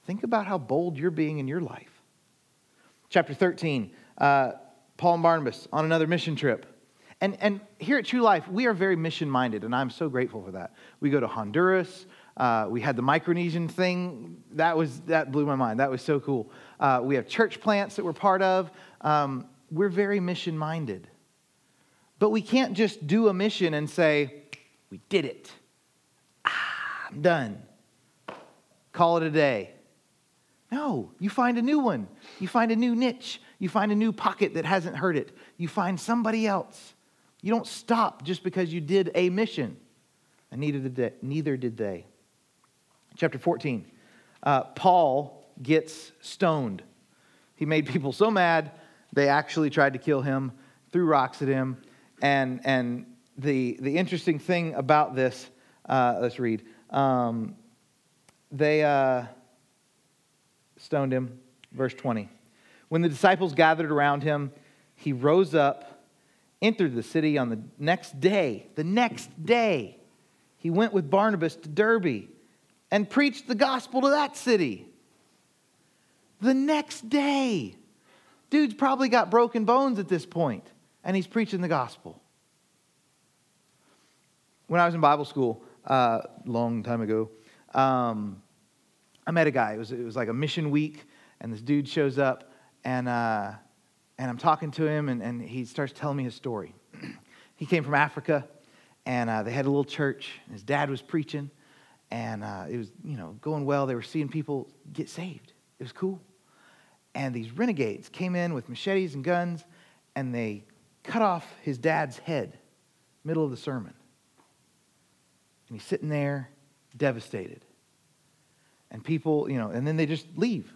think about how bold you're being in your life. Chapter 13, uh, Paul and Barnabas on another mission trip. And, and here at True Life, we are very mission minded, and I'm so grateful for that. We go to Honduras. Uh, we had the Micronesian thing. That, was, that blew my mind. That was so cool. Uh, we have church plants that we're part of. Um, we're very mission minded. But we can't just do a mission and say, we did it. Ah, I'm done. Call it a day. No, you find a new one. You find a new niche. You find a new pocket that hasn't heard it. You find somebody else. You don't stop just because you did a mission. And neither did they. Neither did they. Chapter 14. Uh, Paul gets stoned. He made people so mad, they actually tried to kill him, threw rocks at him. And, and the, the interesting thing about this, uh, let's read. Um, they uh, stoned him, verse 20. When the disciples gathered around him, he rose up entered the city on the next day. The next day, he went with Barnabas to Derbe and preached the gospel to that city. The next day. Dude's probably got broken bones at this point, and he's preaching the gospel. When I was in Bible school, a uh, long time ago, um, I met a guy. It was, it was like a mission week, and this dude shows up, and, uh, and I'm talking to him, and, and he starts telling me his story. he came from Africa, and uh, they had a little church. His dad was preaching, and uh, it was you know going well. They were seeing people get saved. It was cool. And these renegades came in with machetes and guns, and they cut off his dad's head, middle of the sermon. And he's sitting there, devastated. And people, you know, and then they just leave.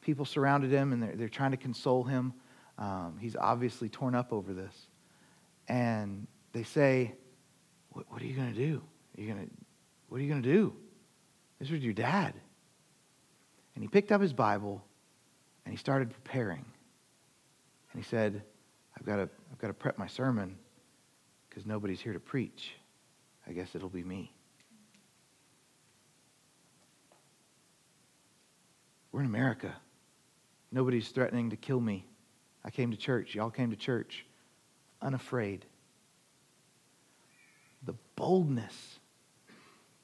People surrounded him and they're, they're trying to console him. Um, he's obviously torn up over this. And they say, What, what are you going to do? Are you gonna, what are you going to do? This was your dad. And he picked up his Bible and he started preparing. And he said, I've got to, I've got to prep my sermon because nobody's here to preach. I guess it'll be me. We're in America. Nobody's threatening to kill me. I came to church. Y'all came to church unafraid. The boldness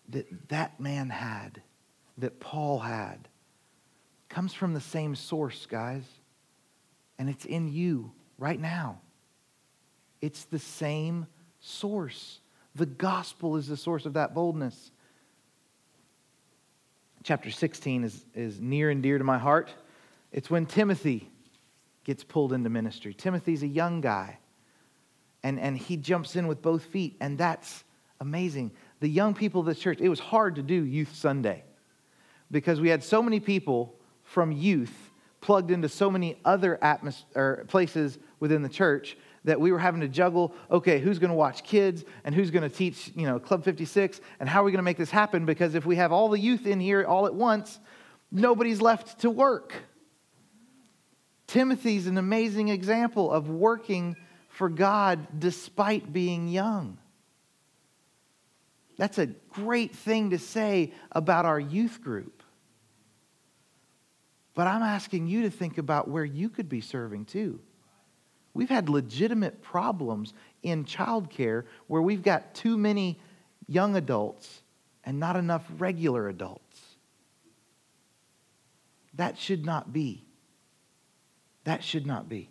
that that man had, that Paul had, comes from the same source, guys. And it's in you right now. It's the same source. The gospel is the source of that boldness chapter 16 is, is near and dear to my heart. It's when Timothy gets pulled into ministry. Timothy's a young guy, and, and he jumps in with both feet, and that's amazing. The young people of the church, it was hard to do Youth Sunday because we had so many people from youth plugged into so many other atmos- places within the church that we were having to juggle okay who's going to watch kids and who's going to teach you know club 56 and how are we going to make this happen because if we have all the youth in here all at once nobody's left to work timothy's an amazing example of working for god despite being young that's a great thing to say about our youth group but i'm asking you to think about where you could be serving too We've had legitimate problems in childcare where we've got too many young adults and not enough regular adults. That should not be. That should not be.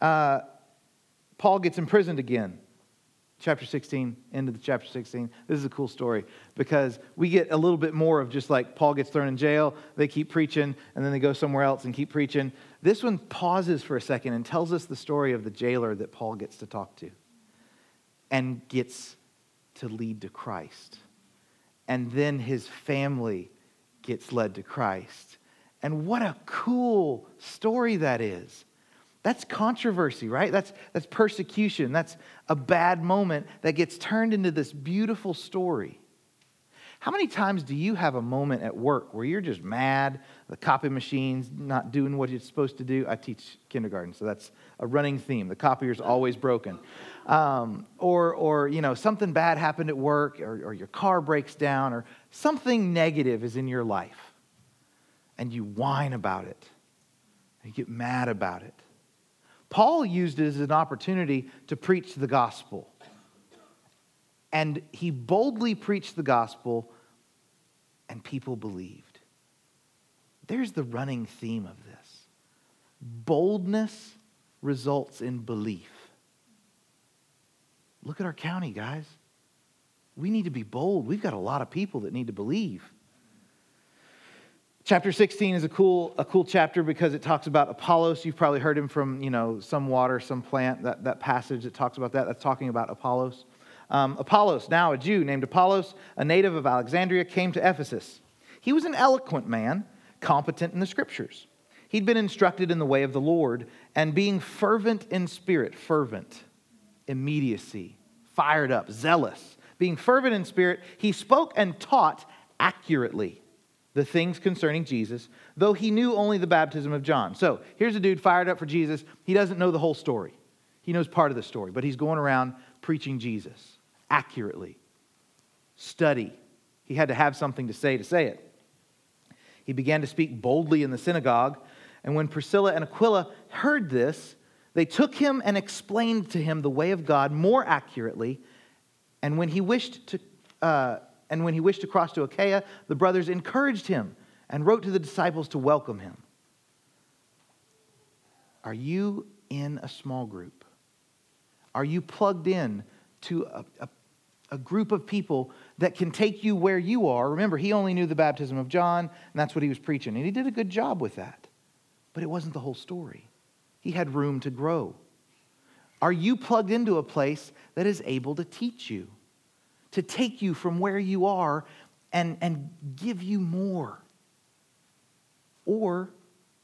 Uh, Paul gets imprisoned again chapter 16, end of the chapter 16. This is a cool story because we get a little bit more of just like Paul gets thrown in jail, they keep preaching, and then they go somewhere else and keep preaching. This one pauses for a second and tells us the story of the jailer that Paul gets to talk to and gets to lead to Christ. And then his family gets led to Christ. And what a cool story that is. That's controversy, right? That's, that's persecution. That's a bad moment that gets turned into this beautiful story. How many times do you have a moment at work where you're just mad, the copy machine's not doing what it's supposed to do? I teach kindergarten, so that's a running theme. The copier's always broken. Um, or, or, you know, something bad happened at work, or, or your car breaks down, or something negative is in your life. And you whine about it. You get mad about it. Paul used it as an opportunity to preach the gospel. And he boldly preached the gospel, and people believed. There's the running theme of this boldness results in belief. Look at our county, guys. We need to be bold. We've got a lot of people that need to believe. Chapter 16 is a cool, a cool chapter because it talks about Apollos. You've probably heard him from, you know, some water, some plant, that, that passage that talks about that. That's talking about Apollos. Um, Apollos, now a Jew named Apollos, a native of Alexandria, came to Ephesus. He was an eloquent man, competent in the scriptures. He'd been instructed in the way of the Lord, and being fervent in spirit, fervent, immediacy, fired up, zealous, being fervent in spirit, he spoke and taught accurately the things concerning Jesus, though he knew only the baptism of John. So here's a dude fired up for Jesus. He doesn't know the whole story, he knows part of the story, but he's going around preaching Jesus accurately. Study. He had to have something to say to say it. He began to speak boldly in the synagogue. And when Priscilla and Aquila heard this, they took him and explained to him the way of God more accurately. And when he wished to, uh, and when he wished to cross to Achaia, the brothers encouraged him and wrote to the disciples to welcome him. Are you in a small group? Are you plugged in to a, a, a, group of people that can take you where you are? Remember, he only knew the baptism of John, and that's what he was preaching. And he did a good job with that. But it wasn't the whole story. He had room to grow. Are you plugged into a place that is able to teach you, to take you from where you are and, and give you more? Or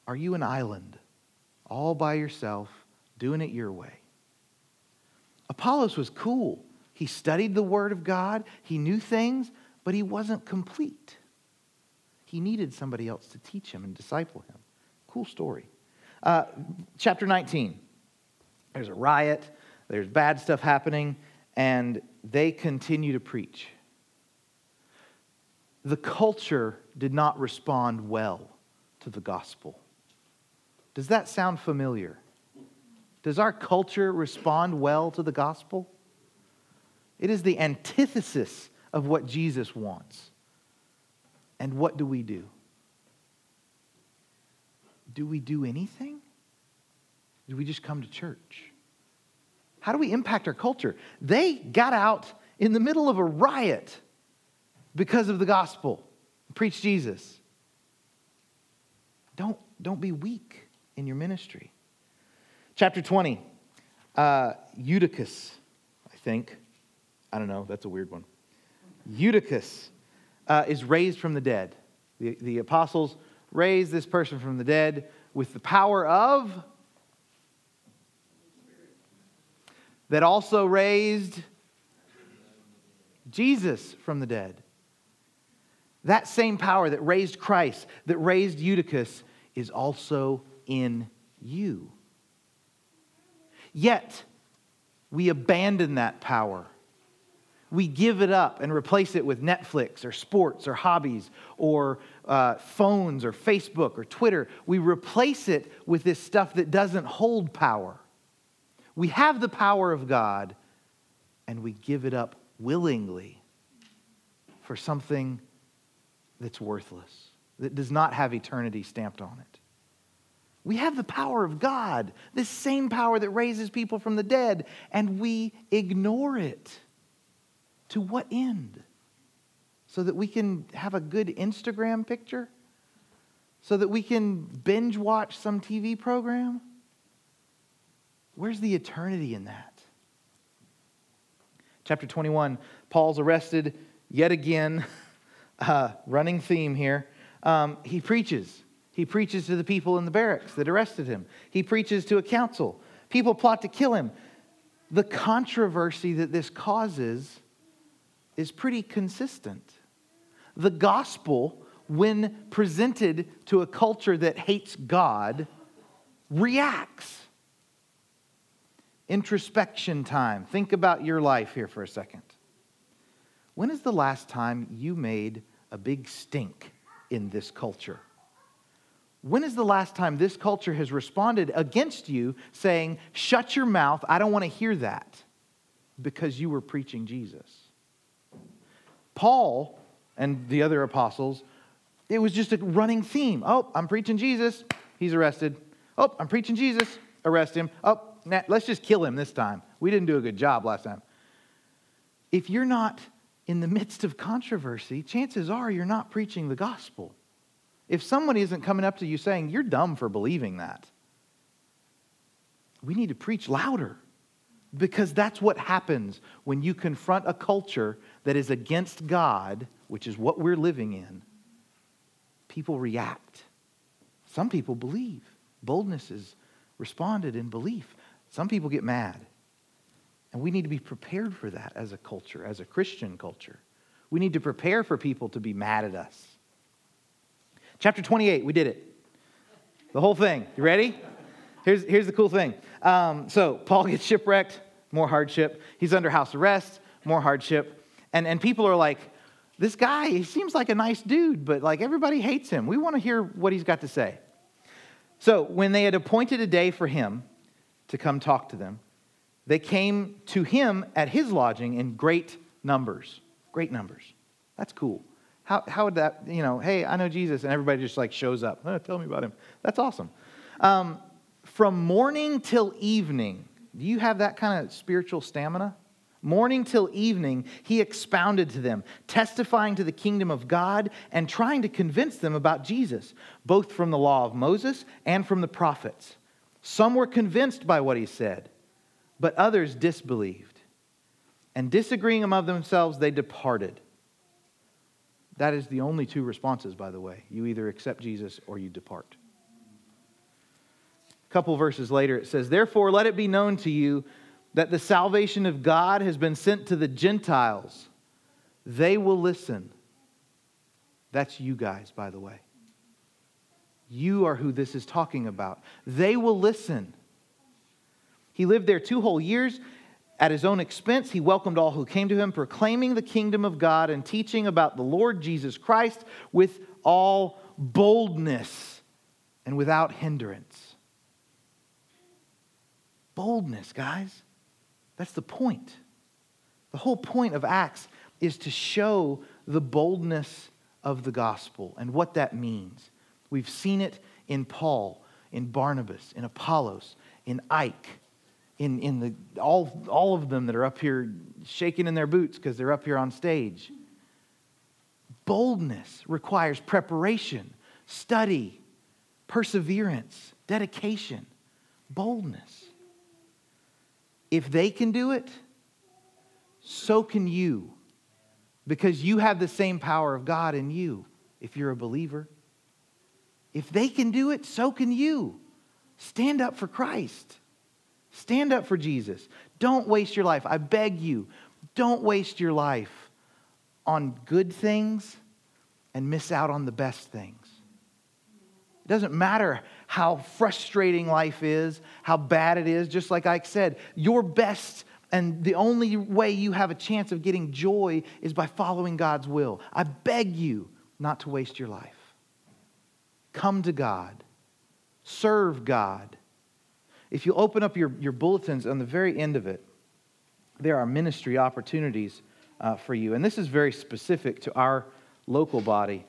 are you an island, all by yourself, doing it your way? Apollos was cool. He studied the Word of God, he knew things, but he wasn't complete. He needed somebody else to teach him and disciple him. Cool story. Uh, chapter 19. There's a riot, there's bad stuff happening, and they continue to preach. The culture did not respond well to the gospel. Does that sound familiar? Does our culture respond well to the gospel? It is the antithesis of what Jesus wants. And what do we do? Do we do anything? Do we just come to church? How do we impact our culture? They got out in the middle of a riot because of the gospel, preach Jesus. Don't, don't be weak in your ministry. Chapter 20, uh, Eutychus, I think. I don't know, that's a weird one. Eutychus uh, is raised from the dead. The, the apostles raise this person from the dead with the power of that also raised Jesus from the dead. That same power that raised Christ, that raised Eutychus, is also in you. Yet, we abandon that power. We give it up and replace it with Netflix or sports or hobbies or uh, phones or Facebook or Twitter. We replace it with this stuff that doesn't hold power. We have the power of God and we give it up willingly for something that's worthless, that does not have eternity stamped on it. We have the power of God, this same power that raises people from the dead, and we ignore it. To what end? So that we can have a good Instagram picture? So that we can binge watch some TV program? Where's the eternity in that? Chapter 21, Paul's arrested yet again. Uh, running theme here. Um, he preaches. He preaches to the people in the barracks that arrested him. He preaches to a council. People plot to kill him. The controversy that this causes is pretty consistent. The gospel, when presented to a culture that hates God, reacts. Introspection time. Think about your life here for a second. When is the last time you made a big stink in this culture? When is the last time this culture has responded against you saying, Shut your mouth, I don't want to hear that, because you were preaching Jesus? Paul and the other apostles, it was just a running theme. Oh, I'm preaching Jesus, he's arrested. Oh, I'm preaching Jesus, arrest him. Oh, nah, let's just kill him this time. We didn't do a good job last time. If you're not in the midst of controversy, chances are you're not preaching the gospel. If somebody isn't coming up to you saying, You're dumb for believing that, we need to preach louder because that's what happens when you confront a culture that is against God, which is what we're living in. People react. Some people believe. Boldness is responded in belief. Some people get mad. And we need to be prepared for that as a culture, as a Christian culture. We need to prepare for people to be mad at us. Chapter 28, we did it. The whole thing. You ready? Here's, here's the cool thing. Um, so, Paul gets shipwrecked, more hardship. He's under house arrest, more hardship. And, and people are like, this guy, he seems like a nice dude, but like everybody hates him. We want to hear what he's got to say. So when they had appointed a day for him to come talk to them, they came to him at his lodging in great numbers. Great numbers. That's cool. How, how would that, you know, hey, I know Jesus, and everybody just like shows up. Oh, tell me about him. That's awesome. Um, from morning till evening, do you have that kind of spiritual stamina? Morning till evening, he expounded to them, testifying to the kingdom of God and trying to convince them about Jesus, both from the law of Moses and from the prophets. Some were convinced by what he said, but others disbelieved. And disagreeing among themselves, they departed. That is the only two responses, by the way. You either accept Jesus or you depart. A couple verses later, it says, Therefore, let it be known to you that the salvation of God has been sent to the Gentiles. They will listen. That's you guys, by the way. You are who this is talking about. They will listen. He lived there two whole years. At his own expense, he welcomed all who came to him, proclaiming the kingdom of God and teaching about the Lord Jesus Christ with all boldness and without hindrance. Boldness, guys. That's the point. The whole point of Acts is to show the boldness of the gospel and what that means. We've seen it in Paul, in Barnabas, in Apollos, in Ike, in, in the, all, all of them that are up here shaking in their boots because they're up here on stage. Boldness requires preparation, study, perseverance, dedication, boldness. If they can do it, so can you, because you have the same power of God in you if you're a believer. If they can do it, so can you. Stand up for Christ. Stand up for Jesus. Don't waste your life. I beg you, don't waste your life on good things and miss out on the best things. It doesn't matter how frustrating life is, how bad it is, just like Ike said, your best and the only way you have a chance of getting joy is by following God's will. I beg you not to waste your life. Come to God, serve God. If you open up your, your bulletins on the very end of it, there are ministry opportunities uh, for you. And this is very specific to our local body.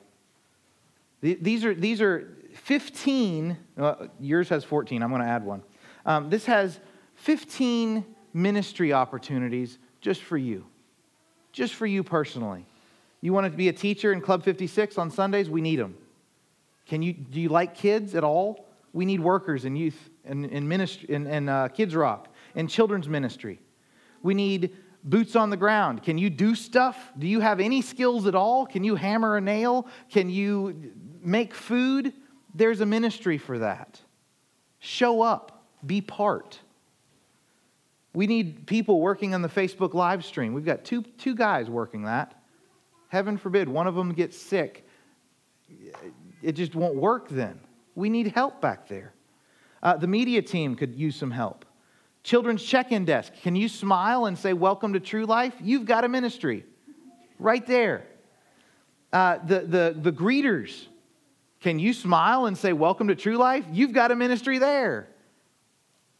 These are, these are 15, well, yours has 14, I'm going to add one. Um, this has 15 ministry opportunities just for you, just for you personally. You want to be a teacher in Club 56 on Sundays? We need them. Can you, do you like kids at all? We need workers in youth and in, in, ministry, in, in uh, Kids Rock, in children's ministry. We need boots on the ground. Can you do stuff? Do you have any skills at all? Can you hammer a nail? Can you make food? There's a ministry for that. Show up, be part. We need people working on the Facebook live stream. We've got two, two guys working that. Heaven forbid one of them gets sick. It just won't work then. We need help back there. Uh, the media team could use some help. Children's check in desk. Can you smile and say, Welcome to True Life? You've got a ministry right there. Uh, the, the, the greeters. Can you smile and say, Welcome to True Life? You've got a ministry there.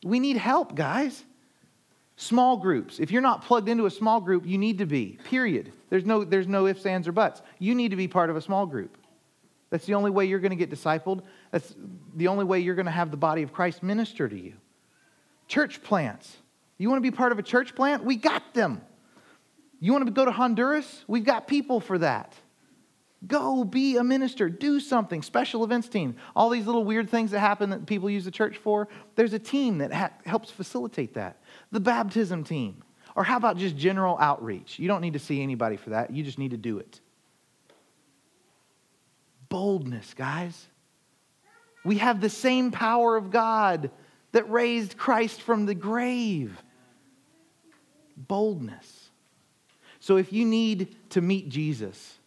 We need help, guys. Small groups. If you're not plugged into a small group, you need to be, period. There's no, there's no ifs, ands, or buts. You need to be part of a small group. That's the only way you're going to get discipled. That's the only way you're going to have the body of Christ minister to you. Church plants. You want to be part of a church plant? We got them. You want to go to Honduras? We've got people for that. Go be a minister. Do something. Special events team. All these little weird things that happen that people use the church for. There's a team that ha- helps facilitate that. The baptism team. Or how about just general outreach? You don't need to see anybody for that. You just need to do it. Boldness, guys. We have the same power of God that raised Christ from the grave. Boldness. So if you need to meet Jesus,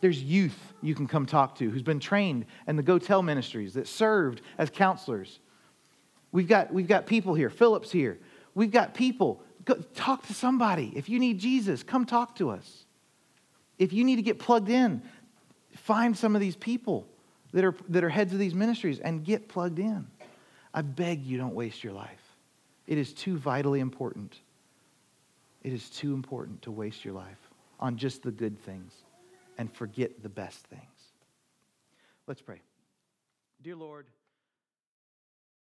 there's youth you can come talk to who's been trained in the Go Tell ministries that served as counselors. We've got, we've got people here. Philip's here. We've got people. Go, talk to somebody. If you need Jesus, come talk to us. If you need to get plugged in, find some of these people that are, that are heads of these ministries and get plugged in. I beg you don't waste your life. It is too vitally important. It is too important to waste your life on just the good things and forget the best things. Let's pray. Dear Lord,